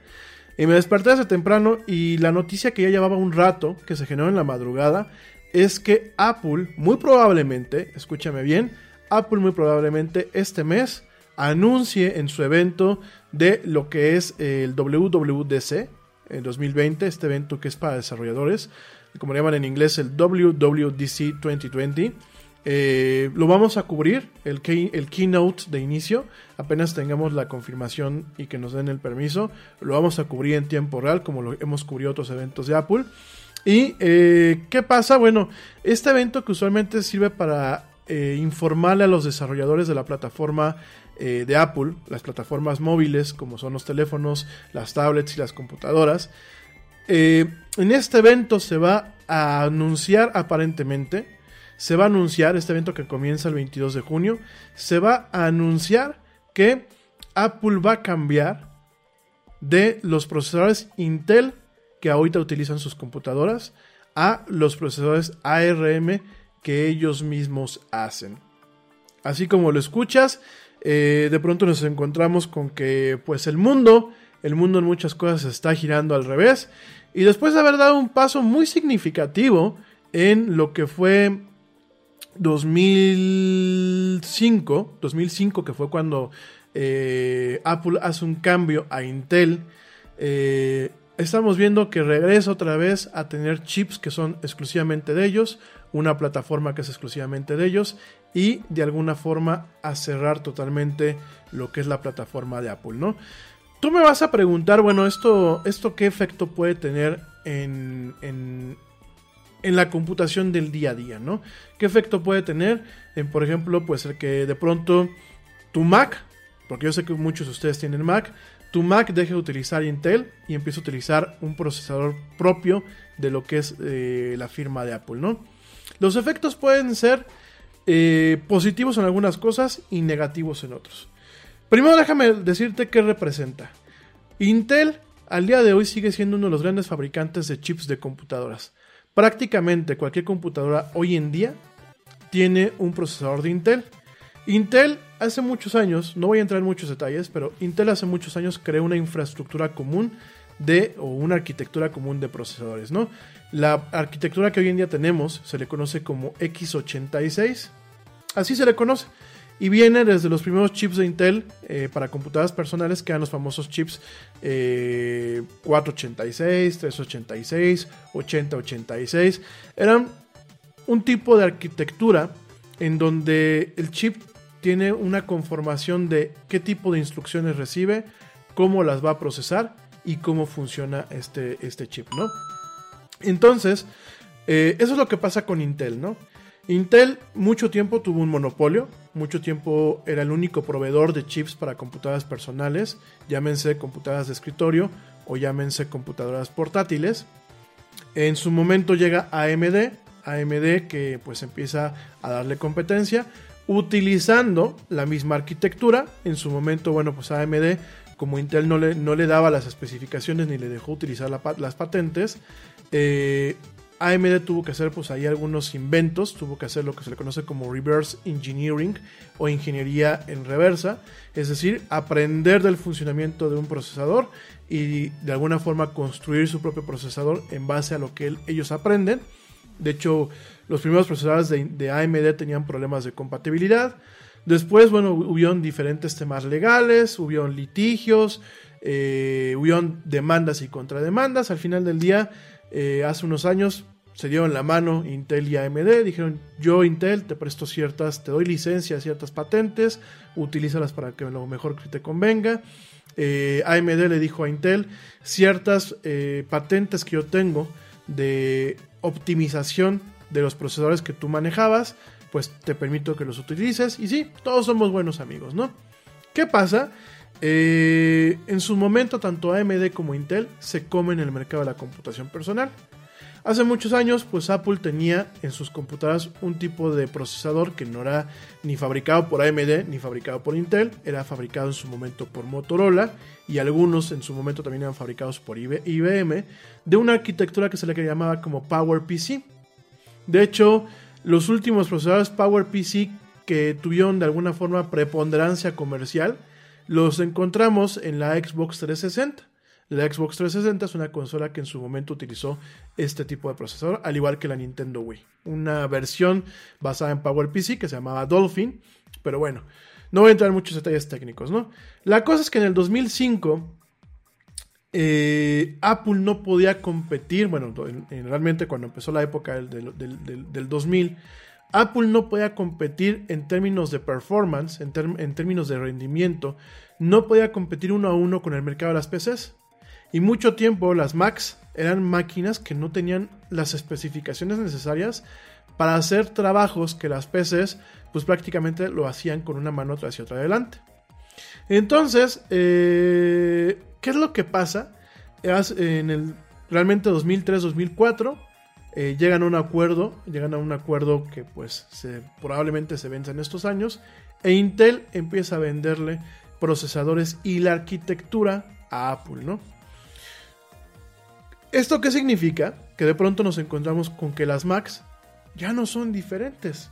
Y me desperté hace temprano y la noticia que ya llevaba un rato, que se generó en la madrugada, es que Apple, muy probablemente, escúchame bien, Apple muy probablemente este mes anuncie en su evento de lo que es el WWDC en 2020, este evento que es para desarrolladores, como le llaman en inglés el WWDC 2020 eh, lo vamos a cubrir, el, el keynote de inicio, apenas tengamos la confirmación y que nos den el permiso, lo vamos a cubrir en tiempo real como lo hemos cubrido otros eventos de Apple. ¿Y eh, qué pasa? Bueno, este evento que usualmente sirve para eh, informarle a los desarrolladores de la plataforma de Apple, las plataformas móviles como son los teléfonos, las tablets y las computadoras, en este evento se va a anunciar aparentemente se va a anunciar, este evento que comienza el 22 de junio, se va a anunciar que Apple va a cambiar de los procesadores Intel que ahorita utilizan sus computadoras a los procesadores ARM que ellos mismos hacen. Así como lo escuchas, eh, de pronto nos encontramos con que pues el mundo, el mundo en muchas cosas está girando al revés. Y después de haber dado un paso muy significativo en lo que fue 2005, 2005 que fue cuando eh, Apple hace un cambio a Intel, eh, estamos viendo que regresa otra vez a tener chips que son exclusivamente de ellos, una plataforma que es exclusivamente de ellos y de alguna forma a cerrar totalmente lo que es la plataforma de Apple, ¿no? Tú me vas a preguntar, bueno, esto, esto qué efecto puede tener en, en la computación del día a día, ¿no? ¿Qué efecto puede tener? En, por ejemplo, pues el que de pronto tu Mac, porque yo sé que muchos de ustedes tienen Mac, tu Mac deje de utilizar Intel y empiece a utilizar un procesador propio de lo que es eh, la firma de Apple, ¿no? Los efectos pueden ser eh, positivos en algunas cosas y negativos en otros. Primero déjame decirte qué representa. Intel al día de hoy sigue siendo uno de los grandes fabricantes de chips de computadoras. Prácticamente cualquier computadora hoy en día tiene un procesador de Intel. Intel hace muchos años, no voy a entrar en muchos detalles, pero Intel hace muchos años creó una infraestructura común de o una arquitectura común de procesadores, ¿no? La arquitectura que hoy en día tenemos se le conoce como x86. Así se le conoce. Y viene desde los primeros chips de Intel eh, para computadoras personales, que eran los famosos chips eh, 486, 386, 8086. Eran un tipo de arquitectura en donde el chip tiene una conformación de qué tipo de instrucciones recibe, cómo las va a procesar y cómo funciona este, este chip, ¿no? Entonces, eh, eso es lo que pasa con Intel, ¿no? Intel mucho tiempo tuvo un monopolio, mucho tiempo era el único proveedor de chips para computadoras personales, llámense computadoras de escritorio o llámense computadoras portátiles. En su momento llega AMD, AMD que pues empieza a darle competencia utilizando la misma arquitectura. En su momento, bueno, pues AMD como Intel no le, no le daba las especificaciones ni le dejó utilizar las patentes, eh, AMD tuvo que hacer pues ahí algunos inventos, tuvo que hacer lo que se le conoce como reverse engineering o ingeniería en reversa, es decir, aprender del funcionamiento de un procesador y de alguna forma construir su propio procesador en base a lo que ellos aprenden. De hecho, los primeros procesadores de, AMD tenían problemas de compatibilidad. Después, bueno, hubieron diferentes temas legales, hubieron litigios, eh, hubieron demandas y contrademandas. Al final del día, eh, hace unos años, se dieron la mano Intel y AMD. Dijeron, yo Intel te presto ciertas, te doy licencia a ciertas patentes, utilízalas para que lo mejor que te convenga. Eh, AMD le dijo a Intel, ciertas eh, patentes que yo tengo de optimización de los procesadores que tú manejabas, pues te permito que los utilices. Y sí, todos somos buenos amigos, ¿no? ¿Qué pasa? Eh, en su momento, tanto AMD como Intel se comen el mercado de la computación personal. Hace muchos años, pues Apple tenía en sus computadoras un tipo de procesador que no era ni fabricado por AMD ni fabricado por Intel, era fabricado en su momento por Motorola y algunos en su momento también eran fabricados por IBM, de una arquitectura que se le llamaba como PowerPC. De hecho, los últimos procesadores PowerPC que tuvieron de alguna forma preponderancia comercial los encontramos en la Xbox 360. La Xbox 360 es una consola que en su momento utilizó este tipo de procesador, al igual que la Nintendo Wii. Una versión basada en PowerPC que se llamaba Dolphin, pero bueno, no voy a entrar en muchos detalles técnicos, ¿no? La cosa es que en el 2005 eh, Apple no podía competir, bueno, realmente cuando empezó la época del, del, 2000, Apple no podía competir en términos de performance, en, términos de rendimiento, no podía competir uno a uno con el mercado de las PCs. Y mucho tiempo las Macs eran máquinas que no tenían las especificaciones necesarias para hacer trabajos que las PCs pues prácticamente lo hacían con una mano tras y otra adelante. Entonces, eh, ¿Qué es lo que pasa? En el realmente 2003-2004 eh, llegan a un acuerdo, llegan a un acuerdo que pues probablemente se vence en estos años e Intel empieza a venderle procesadores y la arquitectura a Apple, ¿no? ¿Esto qué significa? Que de pronto nos encontramos con que las Macs ya no son diferentes.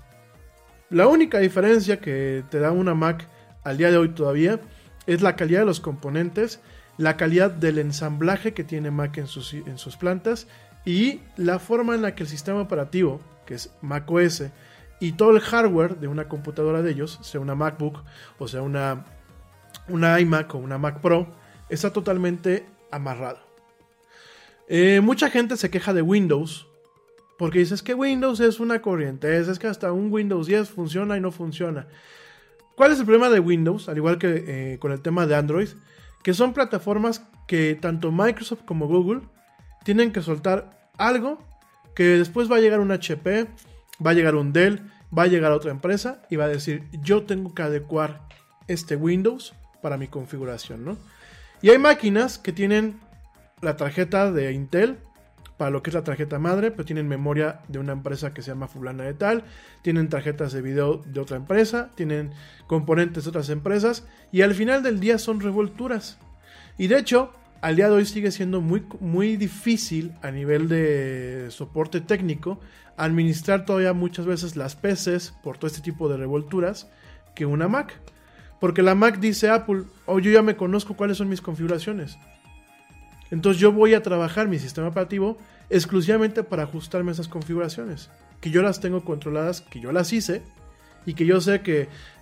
La única diferencia que te da una Mac al día de hoy todavía es la calidad de los componentes la calidad del ensamblaje que tiene Mac en sus, en sus plantas y la forma en la que el sistema operativo, que es Mac OS, y todo el hardware de una computadora de ellos, sea una MacBook o sea una, una iMac o una Mac Pro, está totalmente amarrado. Eh, mucha gente se queja de Windows porque dices que Windows es una corriente, es, que hasta un Windows 10 funciona y no funciona. ¿Cuál es el problema de Windows? Al igual que eh, con el tema de Android, que son plataformas que tanto Microsoft como Google tienen que soltar algo que después va a llegar un HP, va a llegar un Dell, va a llegar otra empresa y va a decir, yo tengo que adecuar este Windows para mi configuración, ¿no? Y hay máquinas que tienen la tarjeta de Intel para lo que es la tarjeta madre, pero tienen memoria de una empresa que se llama fulana de tal, tienen tarjetas de video de otra empresa, tienen componentes de otras empresas y al final del día son revolturas. Y de hecho, al día de hoy sigue siendo muy, muy difícil a nivel de soporte técnico administrar todavía muchas veces las PCs por todo este tipo de revolturas que una Mac. Porque la Mac dice Apple, oh, yo ya me conozco cuáles son mis configuraciones. Entonces yo voy a trabajar mi sistema operativo exclusivamente para ajustarme a esas configuraciones. Que yo las tengo controladas, que yo las hice y que yo sé que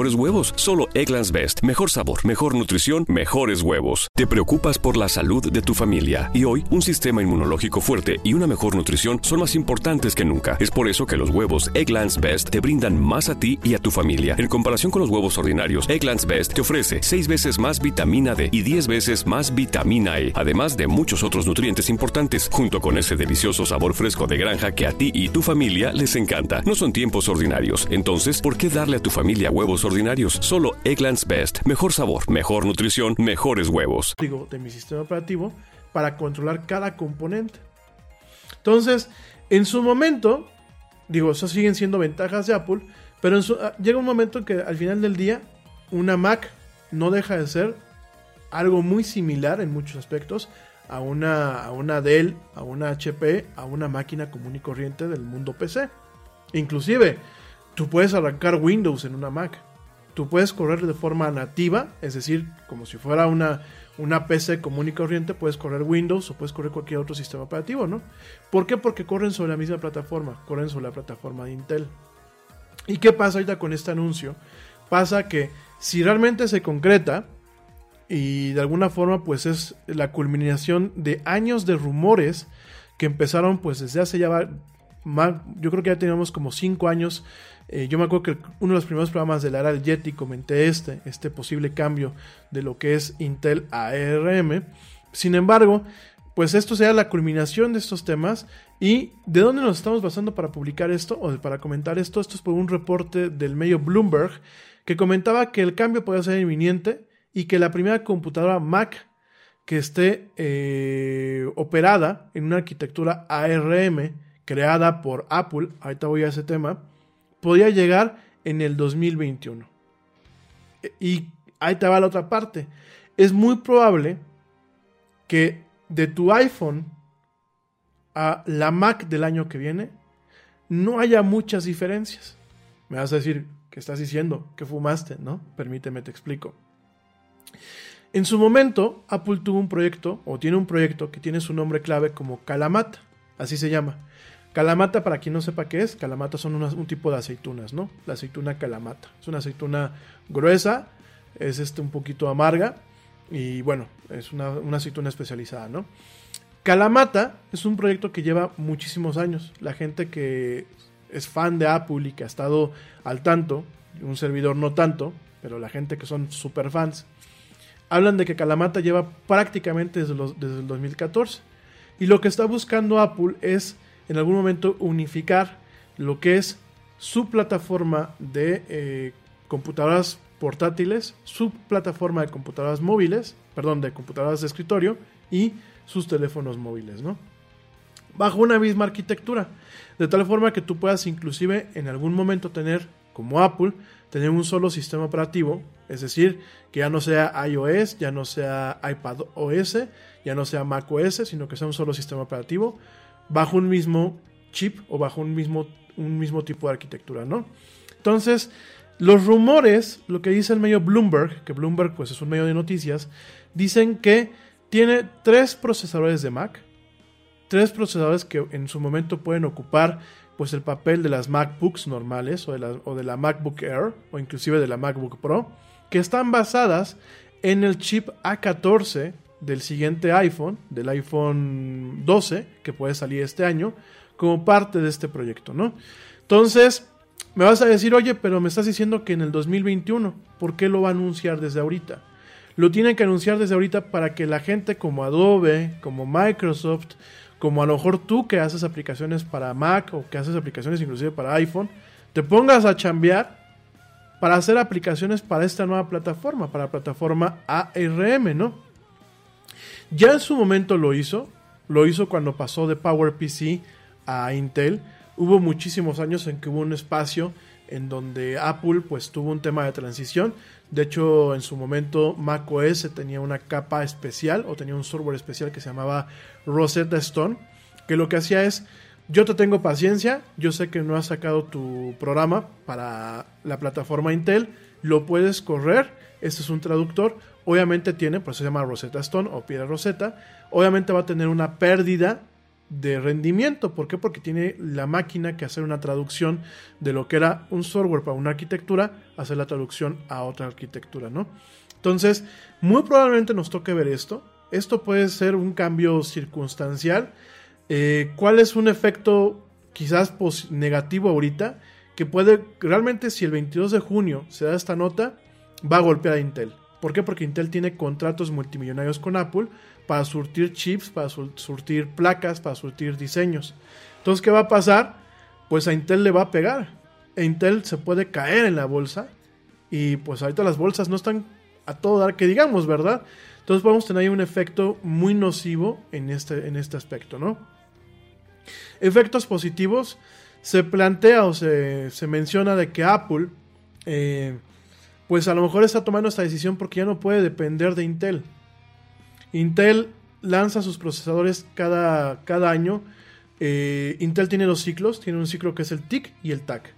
mejores huevos? Solo Egglands Best. Mejor sabor, mejor nutrición, mejores huevos. Te preocupas por la salud de tu familia y hoy un sistema inmunológico fuerte y una mejor nutrición son más importantes que nunca. Es por eso que los huevos Egglands Best te brindan más a ti y a tu familia. En comparación con los huevos ordinarios, Egglands Best te ofrece 6 veces más vitamina D y 10 veces más vitamina E, además de muchos otros nutrientes importantes, junto con ese delicioso sabor fresco de granja que a ti y tu familia les encanta. No son tiempos ordinarios, entonces, ¿por qué darle a tu familia huevos ordinarios? Solo Egglands Best. Mejor sabor, mejor nutrición, mejores huevos.
Digo, de mi sistema operativo para controlar cada componente. Entonces, en su momento, digo, eso siguen siendo ventajas de Apple, pero en su- ah, llega un momento en que al final del día, una Mac no deja de ser algo muy similar en muchos aspectos a una, a una Dell, a una HP, a una máquina común y corriente del mundo PC. Inclusive, tú puedes arrancar Windows en una Mac. Tú puedes correr de forma nativa, es decir, como si fuera una, una PC común y corriente, puedes correr Windows o puedes correr cualquier otro sistema operativo, ¿no? ¿Por qué? Porque corren sobre la misma plataforma, corren sobre la plataforma de Intel. ¿Y qué pasa ahorita con este anuncio? Pasa que si realmente se concreta, y de alguna forma pues es la culminación de años de rumores que empezaron pues desde hace ya más, yo creo que ya teníamos como 5 años eh, yo me acuerdo que uno de los primeros programas de la del Yeti comenté este, este posible cambio de lo que es Intel ARM. Sin embargo, pues esto sea la culminación de estos temas. ¿Y de dónde nos estamos basando para publicar esto o para comentar esto? Esto es por un reporte del medio Bloomberg que comentaba que el cambio podría ser inminente y que la primera computadora Mac que esté eh, operada en una arquitectura ARM creada por Apple, ahorita voy a ese tema, podría llegar en el 2021. E- Y ahí te va la otra parte. Es muy probable que de tu iPhone a la Mac del año que viene no haya muchas diferencias. Me vas a decir, ¿qué estás diciendo? ¿Qué fumaste? ¿No? Permíteme, te explico. En su momento, Apple tuvo un proyecto, o tiene un proyecto que tiene su nombre clave como Kalamata, así se llama. Kalamata, para quien no sepa qué es, Kalamata son un tipo de aceitunas, ¿no? La aceituna Kalamata. Es una aceituna gruesa, es este un poquito amarga, y bueno, es una, una aceituna especializada, ¿no? Kalamata es un proyecto que lleva muchísimos años. La gente que es fan de Apple y que ha estado al tanto, un servidor no tanto, pero la gente que son super fans, hablan de que Kalamata lleva prácticamente desde el 2014. Y lo que está buscando Apple es en algún momento unificar lo que es su plataforma de eh, computadoras portátiles, su plataforma de computadoras móviles, perdón, de computadoras de escritorio y sus teléfonos móviles, ¿no? Bajo una misma arquitectura, de tal forma que tú puedas inclusive en algún momento tener, como Apple, tener un solo sistema operativo, es decir, que ya no sea iOS, ya no sea iPad OS, ya no sea Mac OS, sino que sea un solo sistema operativo bajo un mismo chip o bajo un mismo, un mismo tipo de arquitectura, ¿no? Entonces, los rumores, lo que dice el medio Bloomberg, que Bloomberg pues es un medio de noticias, dicen que tiene tres procesadores de Mac, tres procesadores que en su momento pueden ocupar pues el papel de las MacBooks normales o de, la, o de la MacBook Air o inclusive de la MacBook Pro, que están basadas en el chip A14 del siguiente iPhone, del iPhone 12, que puede salir este año, como parte de este proyecto, ¿no? Entonces, me vas a decir, oye, pero me estás diciendo que en el 2021, ¿por qué lo va a anunciar desde ahorita? Lo tienen que anunciar desde ahorita para que la gente como Adobe, como Microsoft, como a lo mejor tú que haces aplicaciones para Mac o que haces aplicaciones inclusive para iPhone, te pongas a chambear para hacer aplicaciones para esta nueva plataforma, para la plataforma ARM, ¿no? Ya en su momento lo hizo, lo hizo cuando pasó de PowerPC a Intel. Hubo muchísimos años en que hubo un espacio en donde Apple pues tuvo un tema de transición. De hecho, en su momento macOS tenía una capa especial o tenía un software especial que se llamaba Rosetta Stone, que lo que hacía es yo te tengo paciencia, yo sé que no has sacado tu programa para la plataforma Intel, lo puedes correr, este es un traductor, obviamente tiene, por eso se llama Rosetta Stone o piedra Rosetta, obviamente va a tener una pérdida de rendimiento, ¿por qué? Porque tiene la máquina que hacer una traducción de lo que era un software para una arquitectura, hacer la traducción a otra arquitectura, ¿no? Entonces, muy probablemente nos toque ver esto, esto puede ser un cambio circunstancial, eh, ¿Cuál es un efecto quizás negativo ahorita? Que puede, realmente si el 22 de junio se da esta nota, va a golpear a Intel. ¿Por qué? Porque Intel tiene contratos multimillonarios con Apple para surtir chips, para surtir placas, para surtir diseños. Entonces, ¿qué va a pasar? Pues a Intel le va a pegar. E Intel se puede caer en la bolsa. Y pues ahorita las bolsas no están a todo dar que digamos, ¿verdad? Entonces vamos a tener ahí un efecto muy nocivo en este, en este aspecto, ¿no? Efectos positivos. Se plantea o se, menciona de que Apple, eh, pues a lo mejor está tomando esta decisión porque ya no puede depender de Intel. Intel lanza sus procesadores cada, cada año. Eh, Intel tiene dos ciclos, tiene un ciclo que es el TIC y el TAC.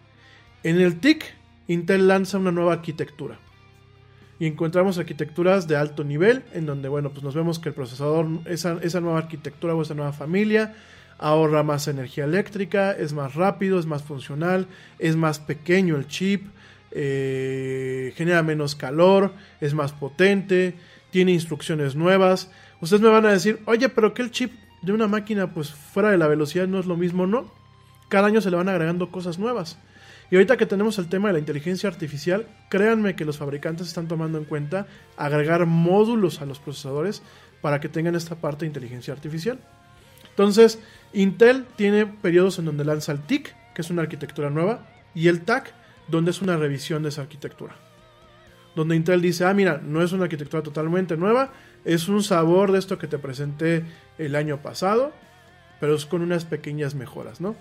En el TIC, Intel lanza una nueva arquitectura. Y encontramos arquitecturas de alto nivel, en donde, bueno, pues nos vemos que el procesador, esa, esa nueva arquitectura o esa nueva familia, ahorra más energía eléctrica, es más rápido, es más funcional, es más pequeño el chip, eh, genera menos calor, es más potente, tiene instrucciones nuevas. Ustedes me van a decir, oye, pero que el chip de una máquina pues fuera de la velocidad no es lo mismo, ¿no? Cada año se le van agregando cosas nuevas. Y ahorita que tenemos el tema de la inteligencia artificial, créanme que los fabricantes están tomando en cuenta agregar módulos a los procesadores para que tengan esta parte de inteligencia artificial. Entonces, Intel tiene periodos en donde lanza el TIC, que es una arquitectura nueva, y el TAC, donde es una revisión de esa arquitectura. Donde Intel dice, ah, mira, no es una arquitectura totalmente nueva, es un sabor de esto que te presenté el año pasado, pero es con unas pequeñas mejoras, ¿no?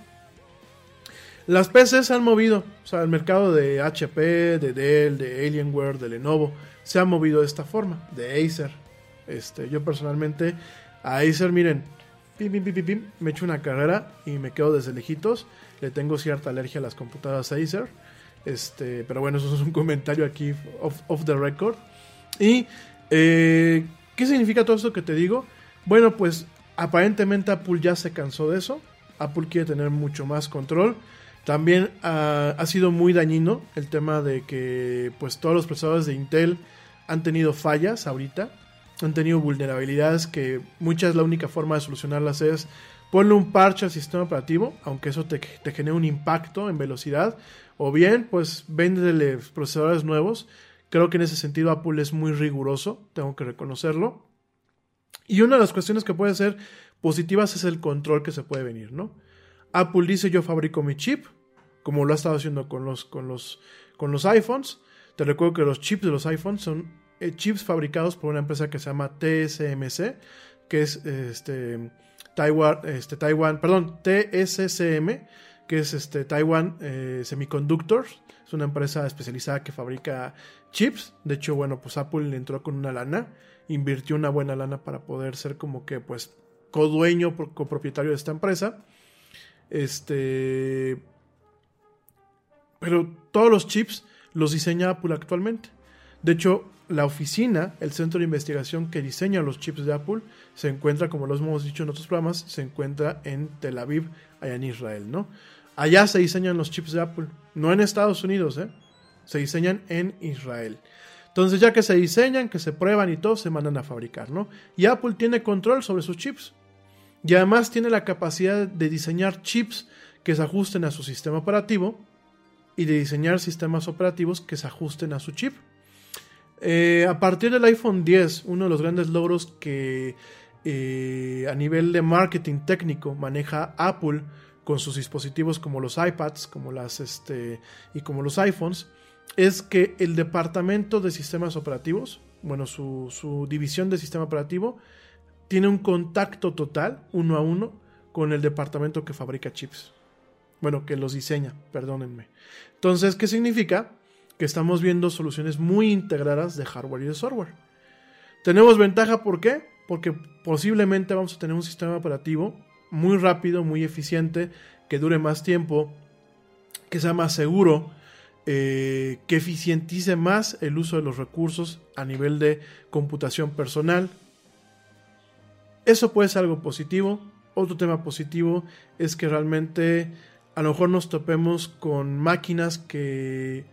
Las PCs se han movido, o sea, el mercado de HP, de Dell, de Alienware, de Lenovo, se ha movido de esta forma, de Acer. Este, yo personalmente, a Acer, miren, me echo una carrera y me quedo desde lejitos. Le tengo cierta alergia a las computadoras Acer. Este, pero bueno, eso es un comentario aquí off, the record. ¿Y eh, qué significa todo esto que te digo? Bueno, pues aparentemente Apple ya se cansó de eso. Apple quiere tener mucho más control. También ha, sido muy dañino el tema de que pues todos los procesadores de Intel han tenido fallas ahorita han tenido vulnerabilidades que muchas la única forma de solucionarlas es ponle un parche al sistema operativo, aunque eso te genere un impacto en velocidad, o bien pues véndele procesadores nuevos. Creo que en ese sentido Apple es muy riguroso, tengo que reconocerlo. Y una de las cuestiones que puede ser positivas es el control que se puede venir, ¿no? Apple dice yo fabrico mi chip, como lo ha estado haciendo con los, con los, con los iPhones. Te recuerdo que los chips de los iPhones son eh, chips fabricados por una empresa que se llama TSMC, que es este, Taiwan, este, Taiwan, perdón, TSCM, que es este, Taiwan eh, Semiconductors. Es una empresa especializada que fabrica chips. De hecho, bueno, pues Apple le entró con una lana, invirtió una buena lana para poder ser como que, pues, codueño, copropietario de esta empresa. Este. Pero todos los chips los diseña Apple actualmente. De hecho, la oficina, el centro de investigación que diseña los chips de Apple, se encuentra, como lo hemos dicho en otros programas, se encuentra en Tel Aviv, allá en Israel, ¿no? Allá se diseñan los chips de Apple, no en Estados Unidos, ¿eh? Se diseñan en Israel. Entonces ya que se diseñan, que se prueban y todo, se mandan a fabricar, ¿no? Y Apple tiene control sobre sus chips. Y además tiene la capacidad de diseñar chips que se ajusten a su sistema operativo y de diseñar sistemas operativos que se ajusten a su chip. Eh, a partir del iPhone 10, uno de los grandes logros que eh, a nivel de marketing técnico maneja Apple con sus dispositivos como los iPads, como las este y como los iPhones, es que el departamento de sistemas operativos, bueno, su, su división de sistema operativo, tiene un contacto total, uno a uno, con el departamento que fabrica chips. Bueno, que los diseña, perdónenme. Entonces, ¿qué significa? Que estamos viendo soluciones muy integradas de hardware y de software. Tenemos ventaja, ¿por qué? Porque posiblemente vamos a tener un sistema operativo muy rápido, muy eficiente, que dure más tiempo, que sea más seguro, eh, que eficientice más el uso de los recursos a nivel de computación personal. Eso puede ser algo positivo. Otro tema positivo es que realmente a lo mejor nos topemos con máquinas que...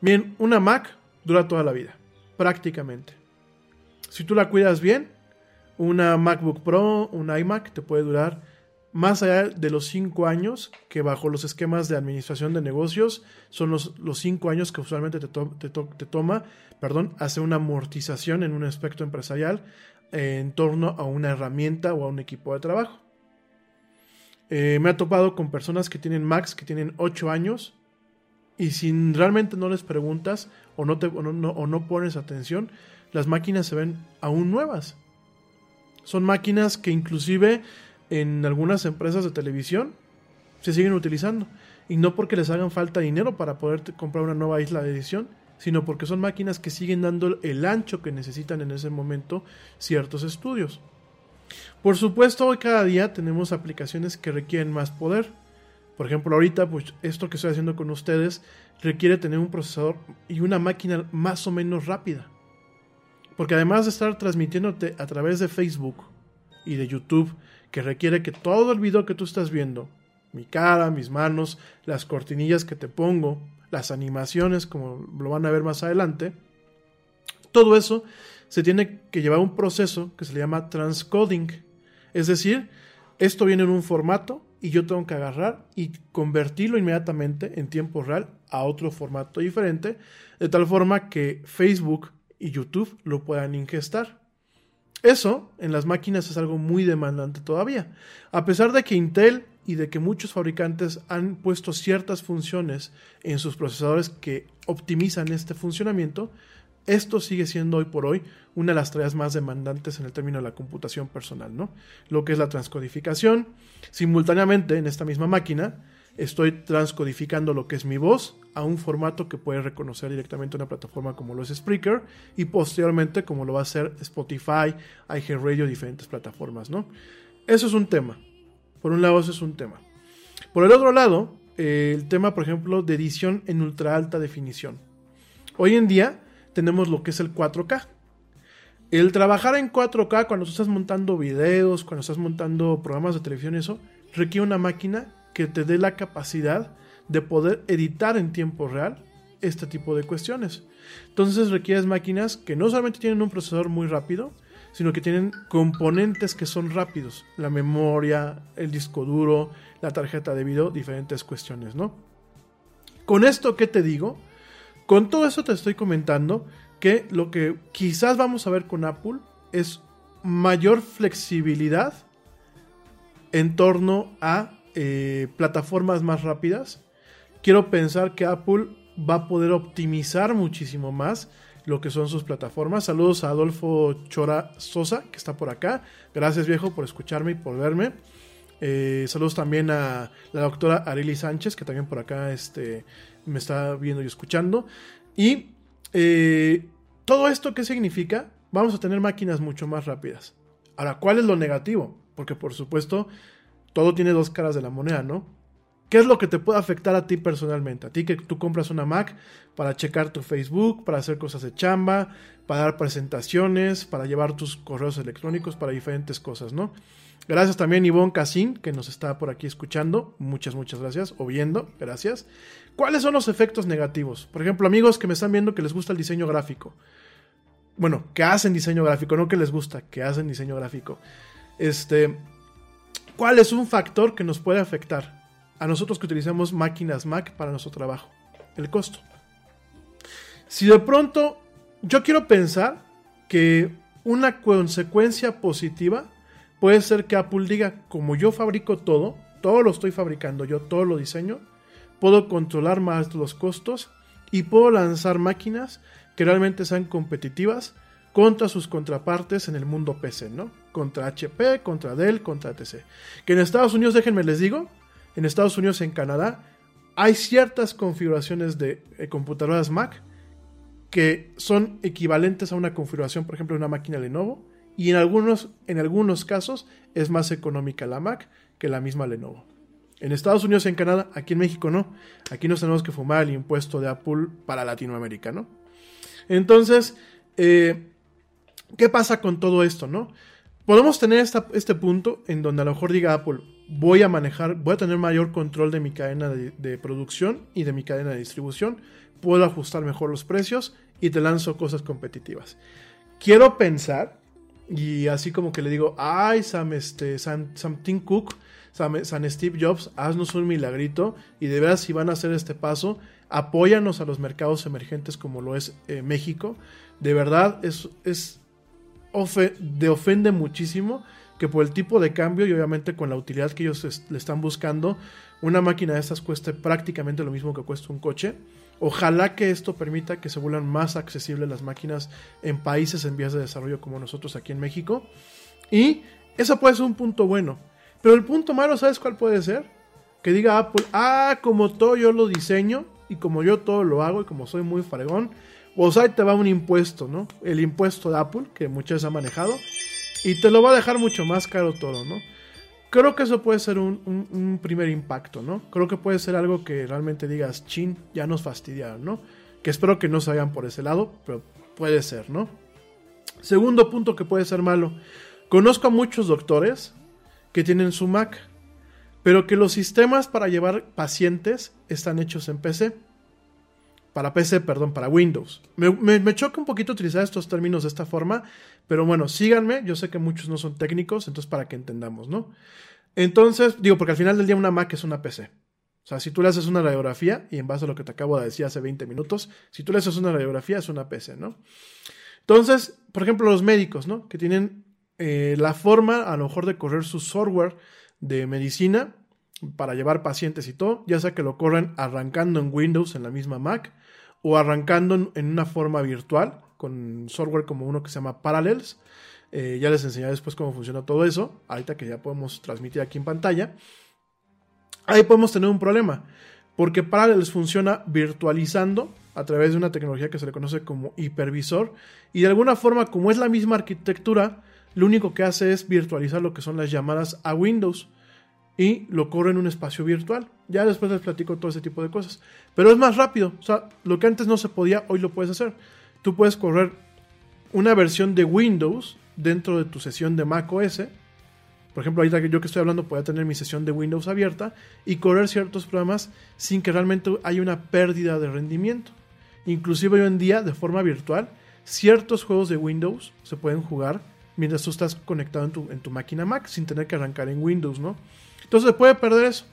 Bien, una Mac dura toda la vida, prácticamente. Si tú la cuidas bien, una MacBook Pro, un iMac te puede durar más allá de los 5 años, que bajo los esquemas de administración de negocios son los 5 años que usualmente te, te, toma, perdón, hacer una amortización en un aspecto empresarial en torno a una herramienta o a un equipo de trabajo. Eh, me ha topado con personas que tienen Macs que tienen 8 años y si realmente no les preguntas o no, te, o no pones atención, las máquinas se ven aún nuevas. Son máquinas que inclusive en algunas empresas de televisión se siguen utilizando. Y no porque les hagan falta dinero para poder comprar una nueva isla de edición, sino porque son máquinas que siguen dando el ancho que necesitan en ese momento ciertos estudios. Por supuesto, hoy cada día tenemos aplicaciones que requieren más poder. Por ejemplo, ahorita, pues esto que estoy haciendo con ustedes requiere tener un procesador y una máquina más o menos rápida. Porque además de estar transmitiéndote a través de Facebook y de YouTube que requiere que todo el video que tú estás viendo, mi cara, mis manos, las cortinillas que te pongo, las animaciones, como lo van a ver más adelante, todo eso se tiene que llevar un proceso que se le llama transcoding. Es decir, esto viene en un formato y yo tengo que agarrar y convertirlo inmediatamente en tiempo real a otro formato diferente, de tal forma que Facebook y YouTube lo puedan ingestar. Eso en las máquinas es algo muy demandante todavía. A pesar de que Intel y de que muchos fabricantes han puesto ciertas funciones en sus procesadores que optimizan este funcionamiento, esto sigue siendo hoy por hoy una de las tareas más demandantes en el término de la computación personal, ¿no? Lo que es la transcodificación. Simultáneamente en esta misma máquina estoy transcodificando lo que es mi voz a un formato que puede reconocer directamente una plataforma como lo es Spreaker y posteriormente como lo va a hacer Spotify, iHeartRadio, diferentes plataformas, ¿no? Eso es un tema. Por un lado, eso es un tema. Por el otro lado, eh, el tema, por ejemplo, de edición en ultra alta definición. Hoy en día tenemos lo que es el 4K. El trabajar en 4K cuando estás montando videos, cuando estás montando programas de televisión, eso requiere una máquina que te dé la capacidad de poder editar en tiempo real este tipo de cuestiones. Entonces requieres máquinas que no solamente tienen un procesador muy rápido, sino que tienen componentes que son rápidos. La memoria, el disco duro, la tarjeta de video, diferentes cuestiones, ¿no? Con esto, ¿qué te digo? Con todo eso te estoy comentando que lo que quizás vamos a ver con Apple es mayor flexibilidad en torno a eh, plataformas más rápidas, quiero pensar que Apple va a poder optimizar muchísimo más lo que son sus plataformas. Saludos a Adolfo Chora Sosa, que está por acá. Gracias viejo por escucharme y por verme. Eh, saludos también a la doctora Arely Sánchez, que también por acá este, me está viendo y escuchando. Y eh, todo esto, ¿qué significa? Vamos a tener máquinas mucho más rápidas. Ahora, ¿cuál es lo negativo? Porque por supuesto todo tiene dos caras de la moneda, ¿no? ¿Qué es lo que te puede afectar a ti personalmente? A ti que tú compras una Mac para checar tu Facebook, para hacer cosas de chamba, para dar presentaciones, para llevar tus correos electrónicos, para diferentes cosas, ¿no? Gracias también Ivonne Casín, que nos está por aquí escuchando. Muchas, muchas gracias. O viendo, gracias. ¿Cuáles son los efectos negativos? Por ejemplo, amigos que me están viendo que les gusta el diseño gráfico. bueno, que hacen diseño gráfico, no que les gusta, que hacen diseño gráfico. Este, ¿cuál es un factor que nos puede afectar a nosotros que utilizamos máquinas Mac para nuestro trabajo? El costo. Si de pronto yo quiero pensar que una consecuencia positiva puede ser que Apple diga, como yo fabrico todo, todo lo estoy fabricando yo, todo lo diseño, puedo controlar más los costos y puedo lanzar máquinas que realmente sean competitivas contra sus contrapartes en el mundo PC, ¿no? Contra HP, contra Dell, contra TC. Que en Estados Unidos, déjenme les digo, en Estados Unidos, en Canadá, hay ciertas configuraciones de eh, computadoras Mac que son equivalentes a una configuración, por ejemplo, de una máquina Lenovo, y en algunos, en algunos casos es más económica la Mac que la misma Lenovo. En Estados Unidos y en Canadá, aquí en México no. Aquí nos tenemos que fumar el impuesto de Apple para Latinoamérica, ¿no? Entonces, eh, ¿qué pasa con todo esto, no? Podemos tener este punto en donde a lo mejor diga Apple, voy a manejar, voy a tener mayor control de mi cadena de, producción y de mi cadena de distribución, puedo ajustar mejor los precios y te lanzo cosas competitivas. Quiero pensar, y así como que le digo, ay, Sam, este, Sam, Tim Cook, Sam, Sam, Steve Jobs, haznos un milagrito y de veras si van a hacer este paso, apóyanos a los mercados emergentes como lo es eh, México. De verdad, es, es de ofende muchísimo que por el tipo de cambio y obviamente con la utilidad que ellos le están buscando, una máquina de estas cueste prácticamente lo mismo que cuesta un coche. Ojalá que esto permita que se vuelvan más accesibles las máquinas en países en vías de desarrollo como nosotros aquí en México. Y eso puede ser un punto bueno. Pero el punto malo, ¿sabes cuál puede ser? Que diga Apple, ah, como todo yo lo diseño y como yo todo lo hago y como soy muy fregón, pues ahí te va un impuesto, ¿no? El impuesto de Apple, que muchas ha manejado, y te lo va a dejar mucho más caro todo, ¿no? Creo que eso puede ser un, primer impacto, ¿no? Creo que puede ser algo que realmente digas, chin, ya nos fastidiaron, ¿no? Que espero que no se vayan por ese lado, pero puede ser, ¿no? Segundo punto que puede ser malo. Conozco a muchos doctores que tienen su Mac, pero que los sistemas para llevar pacientes están hechos en PC. Para PC, perdón, para Windows. Me, choca un poquito utilizar estos términos de esta forma, pero bueno, síganme. Yo sé que muchos no son técnicos, entonces para que entendamos, ¿no? Entonces, digo, porque al final del día una Mac es una PC. O sea, si tú le haces una radiografía, y en base a lo que te acabo de decir hace 20 minutos, si tú le haces una radiografía es una PC, ¿no? Entonces, por ejemplo, los médicos, ¿no? Que tienen eh, la forma a lo mejor de correr su software de medicina para llevar pacientes y todo, ya sea que lo corran arrancando en Windows en la misma Mac o arrancando en una forma virtual con software como uno que se llama Parallels. Eh, ya les enseñaré después cómo funciona todo eso, ahorita que ya podemos transmitir aquí en pantalla. Ahí podemos tener un problema, porque Parallels funciona virtualizando a través de una tecnología que se le conoce como hipervisor, y de alguna forma, como es la misma arquitectura, lo único que hace es virtualizar lo que son las llamadas a Windows y lo corre en un espacio virtual. Ya después les platico todo ese tipo de cosas. Pero es más rápido. O sea, lo que antes no se podía, hoy lo puedes hacer. Tú puedes correr una versión de Windows dentro de tu sesión de Mac OS. Por ejemplo, ahorita yo que estoy hablando, puedo tener mi sesión de Windows abierta y correr ciertos programas sin que realmente haya una pérdida de rendimiento. Inclusive hoy en día, de forma virtual, ciertos juegos de Windows se pueden jugar mientras tú estás conectado en tu, en tu máquina Mac sin tener que arrancar en Windows, ¿no? Entonces se puede perder eso.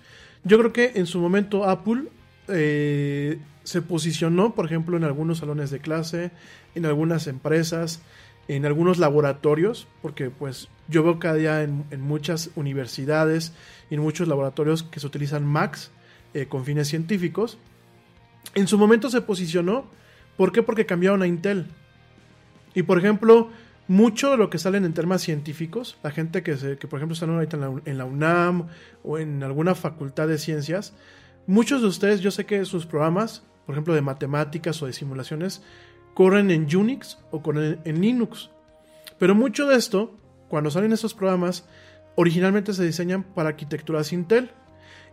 Yo creo que en su momento Apple eh, se posicionó, por ejemplo, en algunos salones de clase, en algunas empresas, en algunos laboratorios, porque pues yo veo cada día en, muchas universidades y en muchos laboratorios que se utilizan Macs eh, con fines científicos. En su momento se posicionó, ¿por qué? Porque cambiaron a Intel. Y por ejemplo, mucho de lo que salen en temas científicos, la gente que, se, que por ejemplo están ahorita en la, UNAM o en alguna facultad de ciencias, muchos de ustedes, yo sé que sus programas, por ejemplo de matemáticas o de simulaciones, corren en Unix o corren en Linux. Pero mucho de esto, cuando salen estos programas, originalmente se diseñan para arquitecturas Intel.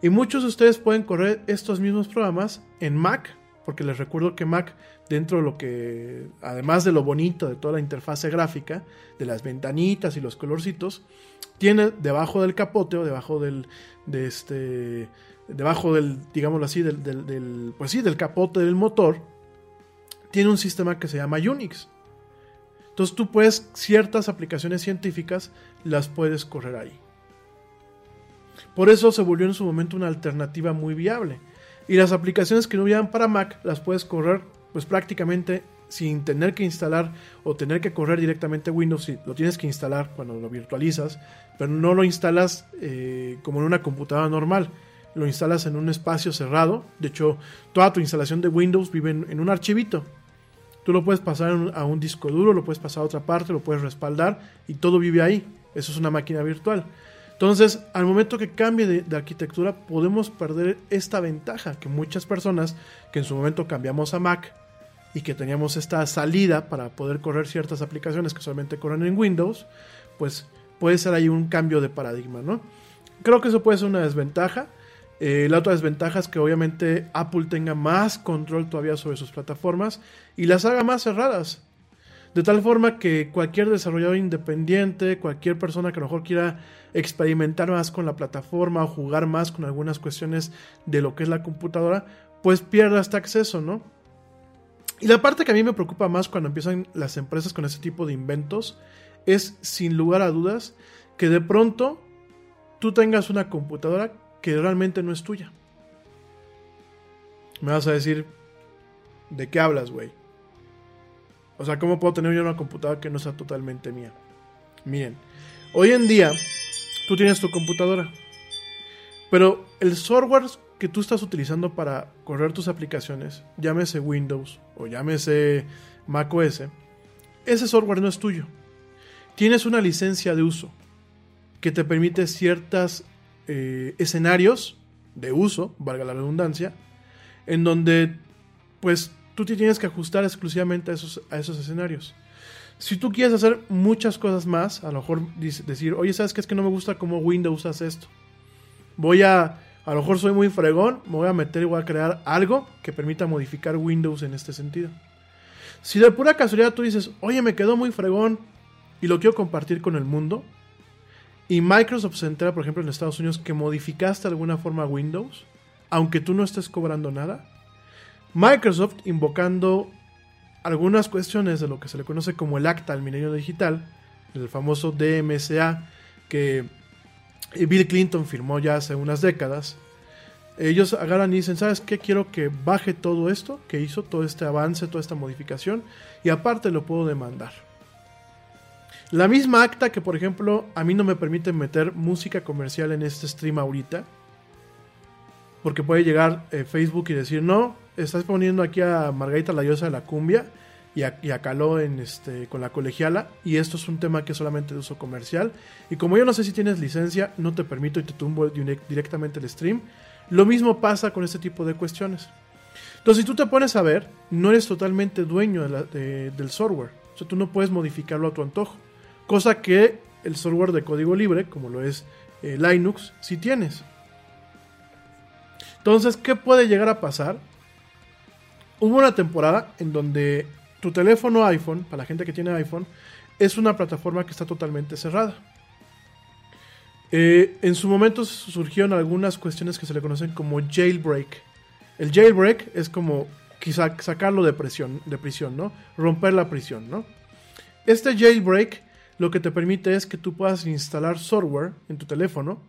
Y muchos de ustedes pueden correr estos mismos programas en Mac, porque les recuerdo que Mac dentro de lo que, además de lo bonito de toda la interfase gráfica, de las ventanitas y los colorcitos, tiene debajo del capote o debajo del, de este, debajo del, digámoslo así, del, del, pues sí, del capote del motor, tiene un sistema que se llama Unix. Entonces tú puedes, ciertas aplicaciones científicas las puedes correr ahí. Por eso se volvió en su momento una alternativa muy viable. Y las aplicaciones que no vivían para Mac las puedes correr pues prácticamente sin tener que instalar o tener que correr directamente Windows, si lo tienes que instalar cuando lo virtualizas, pero no lo instalas eh, como en una computadora normal, lo instalas en un espacio cerrado, de hecho toda tu instalación de Windows vive en, un archivito, tú lo puedes pasar a un disco duro, lo puedes pasar a otra parte, lo puedes respaldar y todo vive ahí, eso es una máquina virtual. Entonces, al momento que cambie de, arquitectura, podemos perder esta ventaja que muchas personas que en su momento cambiamos a Mac y que teníamos esta salida para poder correr ciertas aplicaciones que solamente corren en Windows, pues puede ser ahí un cambio de paradigma, ¿no? Creo que eso puede ser una desventaja. Eh, la otra desventaja es que obviamente Apple tenga más control todavía sobre sus plataformas y las haga más cerradas. De tal forma que cualquier desarrollador independiente, cualquier persona que a lo mejor quiera experimentar más con la plataforma o jugar más con algunas cuestiones de lo que es la computadora, pues pierda este acceso, ¿no? Y la parte que a mí me preocupa más cuando empiezan las empresas con ese tipo de inventos es, sin lugar a dudas, que de pronto tú tengas una computadora que realmente no es tuya. Me vas a decir, ¿de qué hablas, güey? O sea, ¿cómo puedo tener yo una computadora que no sea totalmente mía? Miren, hoy en día tú tienes tu computadora, pero el software que tú estás utilizando para correr tus aplicaciones, llámese Windows o llámese macOS, ese software no es tuyo. Tienes una licencia de uso que te permite ciertos eh, escenarios de uso, valga la redundancia, en donde pues tú te tienes que ajustar exclusivamente a esos, a esos escenarios. Si tú quieres hacer muchas cosas más, a lo mejor decir, oye, ¿sabes qué? Es que no me gusta cómo Windows hace esto. Voy a a lo mejor soy muy fregón, me voy a meter y voy a crear algo que permita modificar Windows en este sentido. Si de pura casualidad tú dices, oye, me quedó muy fregón y lo quiero compartir con el mundo, y Microsoft se entera, por ejemplo, en Estados Unidos que modificaste de alguna forma Windows, aunque tú no estés cobrando nada, Microsoft invocando algunas cuestiones de lo que se le conoce como el Acta al Milenio Digital, el famoso DMSA, que Bill Clinton firmó ya hace unas décadas, ellos agarran y dicen, ¿sabes qué? Quiero que baje todo esto que hizo, todo este avance, toda esta modificación, y aparte lo puedo demandar. La misma acta que, por ejemplo, a mí no me permite meter música comercial en este stream ahorita, porque puede llegar eh, Facebook y decir, no, estás poniendo aquí a Margarita la diosa de la cumbia, y, acaló en este, con la colegiala. Y esto es un tema que es solamente de uso comercial. Y como yo no sé si tienes licencia, no te permito y te tumbo directamente el stream. Lo mismo pasa con este tipo de cuestiones. Entonces, si tú te pones a ver, no eres totalmente dueño del software. O sea, tú no puedes modificarlo a tu antojo. Cosa que el software de código libre, como lo es eh, Linux, sí tienes. Entonces, ¿qué puede llegar a pasar? Hubo una temporada en donde tu teléfono iPhone, para la gente que tiene iPhone, es una plataforma que está totalmente cerrada. Eh, en su momento surgieron algunas cuestiones que se le conocen como jailbreak. El jailbreak es como quizá sacarlo de, prisión, de prisión, ¿no? Romper la prisión, ¿no? Este jailbreak lo que te permite es que tú puedas instalar software en tu teléfono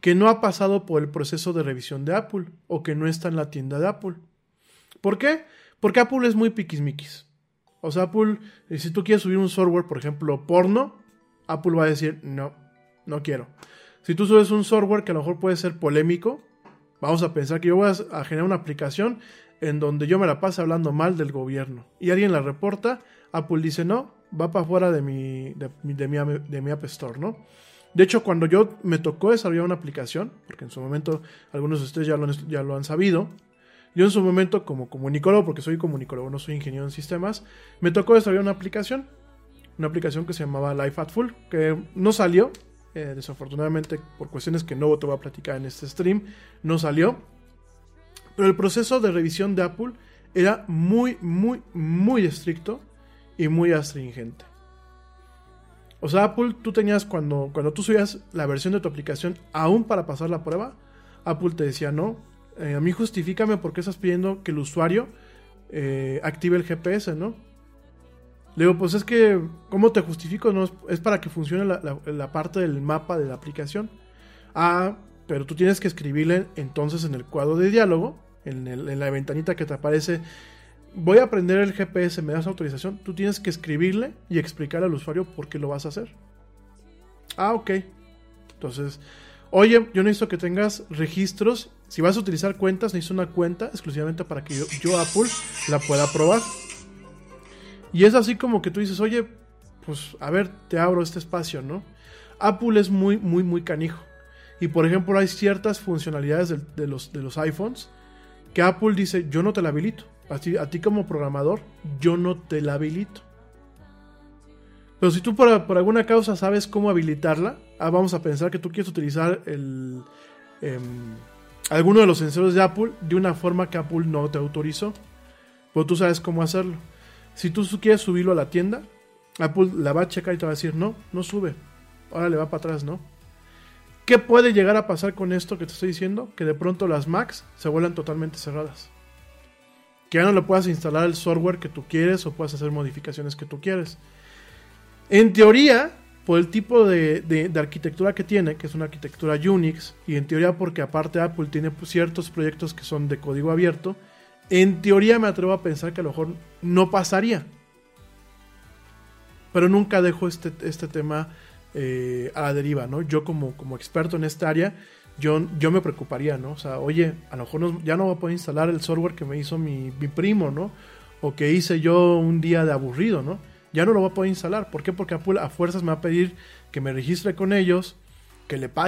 que no ha pasado por el proceso de revisión de Apple o que no está en la tienda de Apple. ¿Por qué? Porque Apple es muy piquismiquis. O sea, Apple, eh, si tú quieres subir un software, por ejemplo, porno, Apple va a decir, no, no quiero. Si tú subes un software que a lo mejor puede ser polémico, vamos a pensar que yo voy a generar una aplicación en donde yo me la pase hablando mal del gobierno y alguien la reporta, Apple dice, no, va para afuera de mi, de, mi, de mi App Store, ¿no? De hecho, cuando yo me tocó desarrollar una aplicación, porque en su momento algunos de ustedes ya lo, ya lo han sabido, yo en su momento, como comunicólogo, porque soy comunicólogo, no soy ingeniero en sistemas, me tocó desarrollar una aplicación. Una aplicación que se llamaba Life at Full, que no salió, eh, desafortunadamente por cuestiones que no te voy a platicar en este stream, no salió. Pero el proceso de revisión de Apple era muy, muy, muy estricto y muy astringente. O sea, Apple, tú tenías cuando, cuando tú subías la versión de tu aplicación aún para pasar la prueba, Apple te decía no, eh, a mí justifícame por qué estás pidiendo que el usuario eh, active el GPS, ¿no? Le digo, pues es que, ¿cómo te justifico? No, es, para que funcione la, parte del mapa de la aplicación. Ah, pero tú tienes que escribirle entonces en el cuadro de diálogo, en, en la ventanita que te aparece, voy a aprender el GPS, ¿me das autorización? Tú tienes que escribirle y explicarle al usuario por qué lo vas a hacer. Ah, ok. Entonces, oye, yo necesito que tengas registros. Si vas a utilizar cuentas, necesito una cuenta exclusivamente para que yo, Apple, la pueda probar. Y es así como que tú dices, oye, pues a ver, te abro este espacio, ¿no? Apple es muy, muy, muy canijo. Y por ejemplo, hay ciertas funcionalidades de, los, de los iPhones que Apple dice, yo no te la habilito. A a ti como programador, yo no te la habilito. Pero si tú por, alguna causa sabes cómo habilitarla, ah, vamos a pensar que tú quieres utilizar em, alguno de los sensores de Apple de una forma que Apple no te autorizó. Pero tú sabes cómo hacerlo. Si tú quieres subirlo a la tienda, Apple la va a checar y te va a decir, no, no sube. Ahora le va para atrás, ¿no? ¿Qué puede llegar a pasar con esto que te estoy diciendo? Que de pronto las Macs se vuelvan totalmente cerradas. Que ya no le puedas instalar el software que tú quieres o puedas hacer modificaciones que tú quieres. En teoría, por el tipo de, arquitectura que tiene, que es una arquitectura Unix, y en teoría porque aparte Apple tiene pues, ciertos proyectos que son de código abierto, en teoría me atrevo a pensar que a lo mejor no pasaría. Pero nunca dejo este, este tema eh, a la deriva, ¿no? Yo como, experto en esta área, yo, me preocuparía, ¿no? O sea, oye, a lo mejor ya no voy a poder instalar el software que me hizo mi, mi primo, ¿no? O que hice yo un día de aburrido, ¿no? Ya no lo voy a poder instalar. ¿Por qué? Porque a fuerzas me va a pedir que me registre con ellos, que le pague